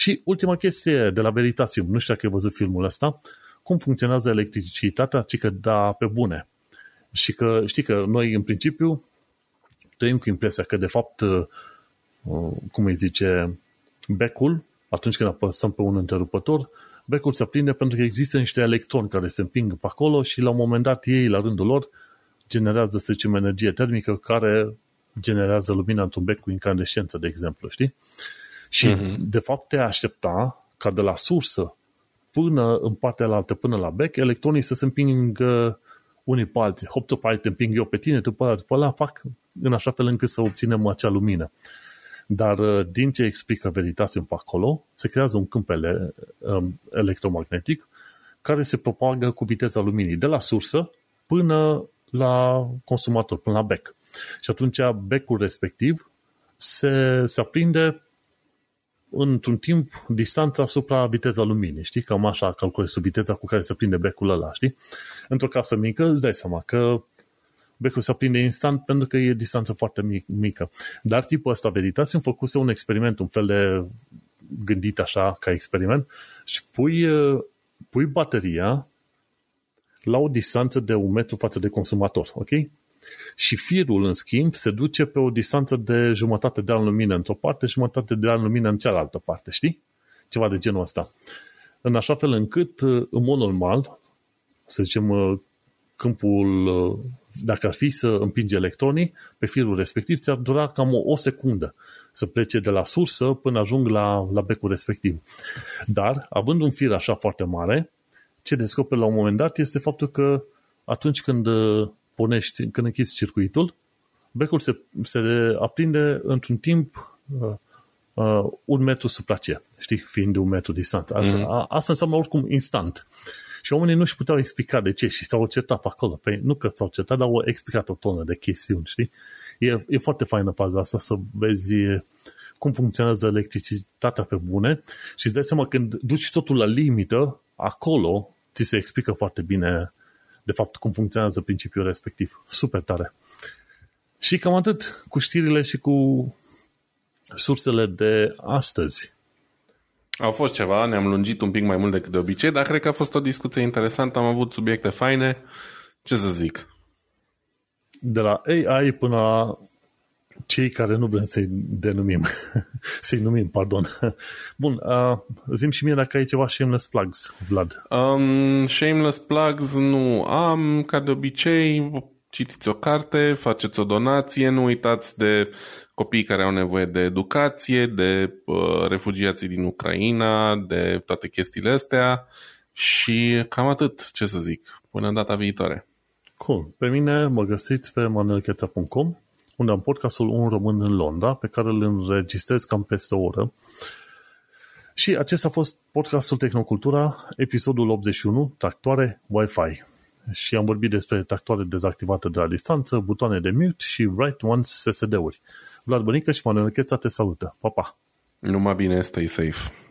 Și ultima chestie de la Veritasium, nu știu dacă ai văzut filmul ăsta, cum funcționează electricitatea, ci că da pe bune. Și că știi că noi în principiu trăim cu impresia că de fapt, uh, cum îi zice, becul, atunci când apăsăm pe un întrerupător, becul se aprinde pentru că există niște electroni care se împing pe acolo și la un moment dat ei, la rândul lor, generează, să zicem, energie termică care generează lumina într-un bec cu incandescență, de exemplu, știi? Și, uh-huh. de fapt, te aștepta ca de la sursă până în partea la altă, până la bec, electronii să se împingă unii pe alții. Hop, tu pe te împing eu pe tine, tu pe ăla, pe ăla, fac în așa fel încât să obținem acea lumină. Dar uh, din ce explică Veritasium pe acolo, se creează un câmp ele, um, electromagnetic care se propagă cu viteza luminii de la sursă până la consumator, până la bec. Și atunci becul respectiv se, se aprinde într-un timp distanța asupra viteza luminii, știi? Cam așa calculezi sub viteza cu care se prinde becul ăla, știi? Într-o casă mică îți dai seama că becul se aprinde instant pentru că e distanță foarte mic, mică. Dar tipul ăsta Veritasium făcuse un experiment, un fel de gândit așa ca experiment și pui, pui bateria la o distanță de un metru față de consumator, ok? Și firul, în schimb, se duce pe o distanță de jumătate de an lumină într-o parte, jumătate de an lumină în cealaltă parte, știi? Ceva de genul ăsta. În așa fel încât, în mod normal, să zicem, câmpul, dacă ar fi să împinge electronii pe firul respectiv, ți-ar dura cam o, o secundă să plece de la sursă până ajung la, la becul respectiv. Dar, având un fir așa foarte mare, ce descoperi la un moment dat este faptul că atunci când pornești, când închizi circuitul, becul se, se aprinde într-un timp uh, uh, un metru suprace, știi, fiind de un metru distant. Asta, mm-hmm. a, asta înseamnă oricum instant. Și oamenii nu-și puteau explica de ce și s-au certat pe acolo. Păi nu că s-au certat, dar au explicat o tonă de chestiuni, știi? E, e foarte faină faza asta să vezi cum funcționează electricitatea pe bune și îți dai seama când duci totul la limită, acolo ți se explică foarte bine de fapt, cum funcționează principiul respectiv. Super tare. Și cam atât cu știrile și cu sursele de astăzi. Au fost ceva, ne-am lungit un pic mai mult decât de obicei, dar cred că a fost o discuție interesantă, am avut subiecte faine. Ce să zic? De la AI până la cei care nu vrem să-i denumim. să-i numim, pardon. Bun, uh, zim și mie dacă ai ceva shameless plugs, Vlad. Um, shameless plugs nu am, ca de obicei, citiți o carte, faceți o donație, nu uitați de copiii care au nevoie de educație, de uh, refugiații din Ucraina, de toate chestiile astea și cam atât, ce să zic, până în data viitoare. Cool. Pe mine mă găsiți pe manuelcheța.com unde am podcastul Un Român în Londra, pe care îl înregistrez cam peste o oră. Și acesta a fost podcastul Tehnocultura, episodul 81, Tractoare Wi-Fi. și am vorbit despre tractoare dezactivate de la distanță, butoane de mute și write once SSD-uri. Vlad Bănică și Manuel Cheța te salută. Pa, pa! Numai bine, stay safe!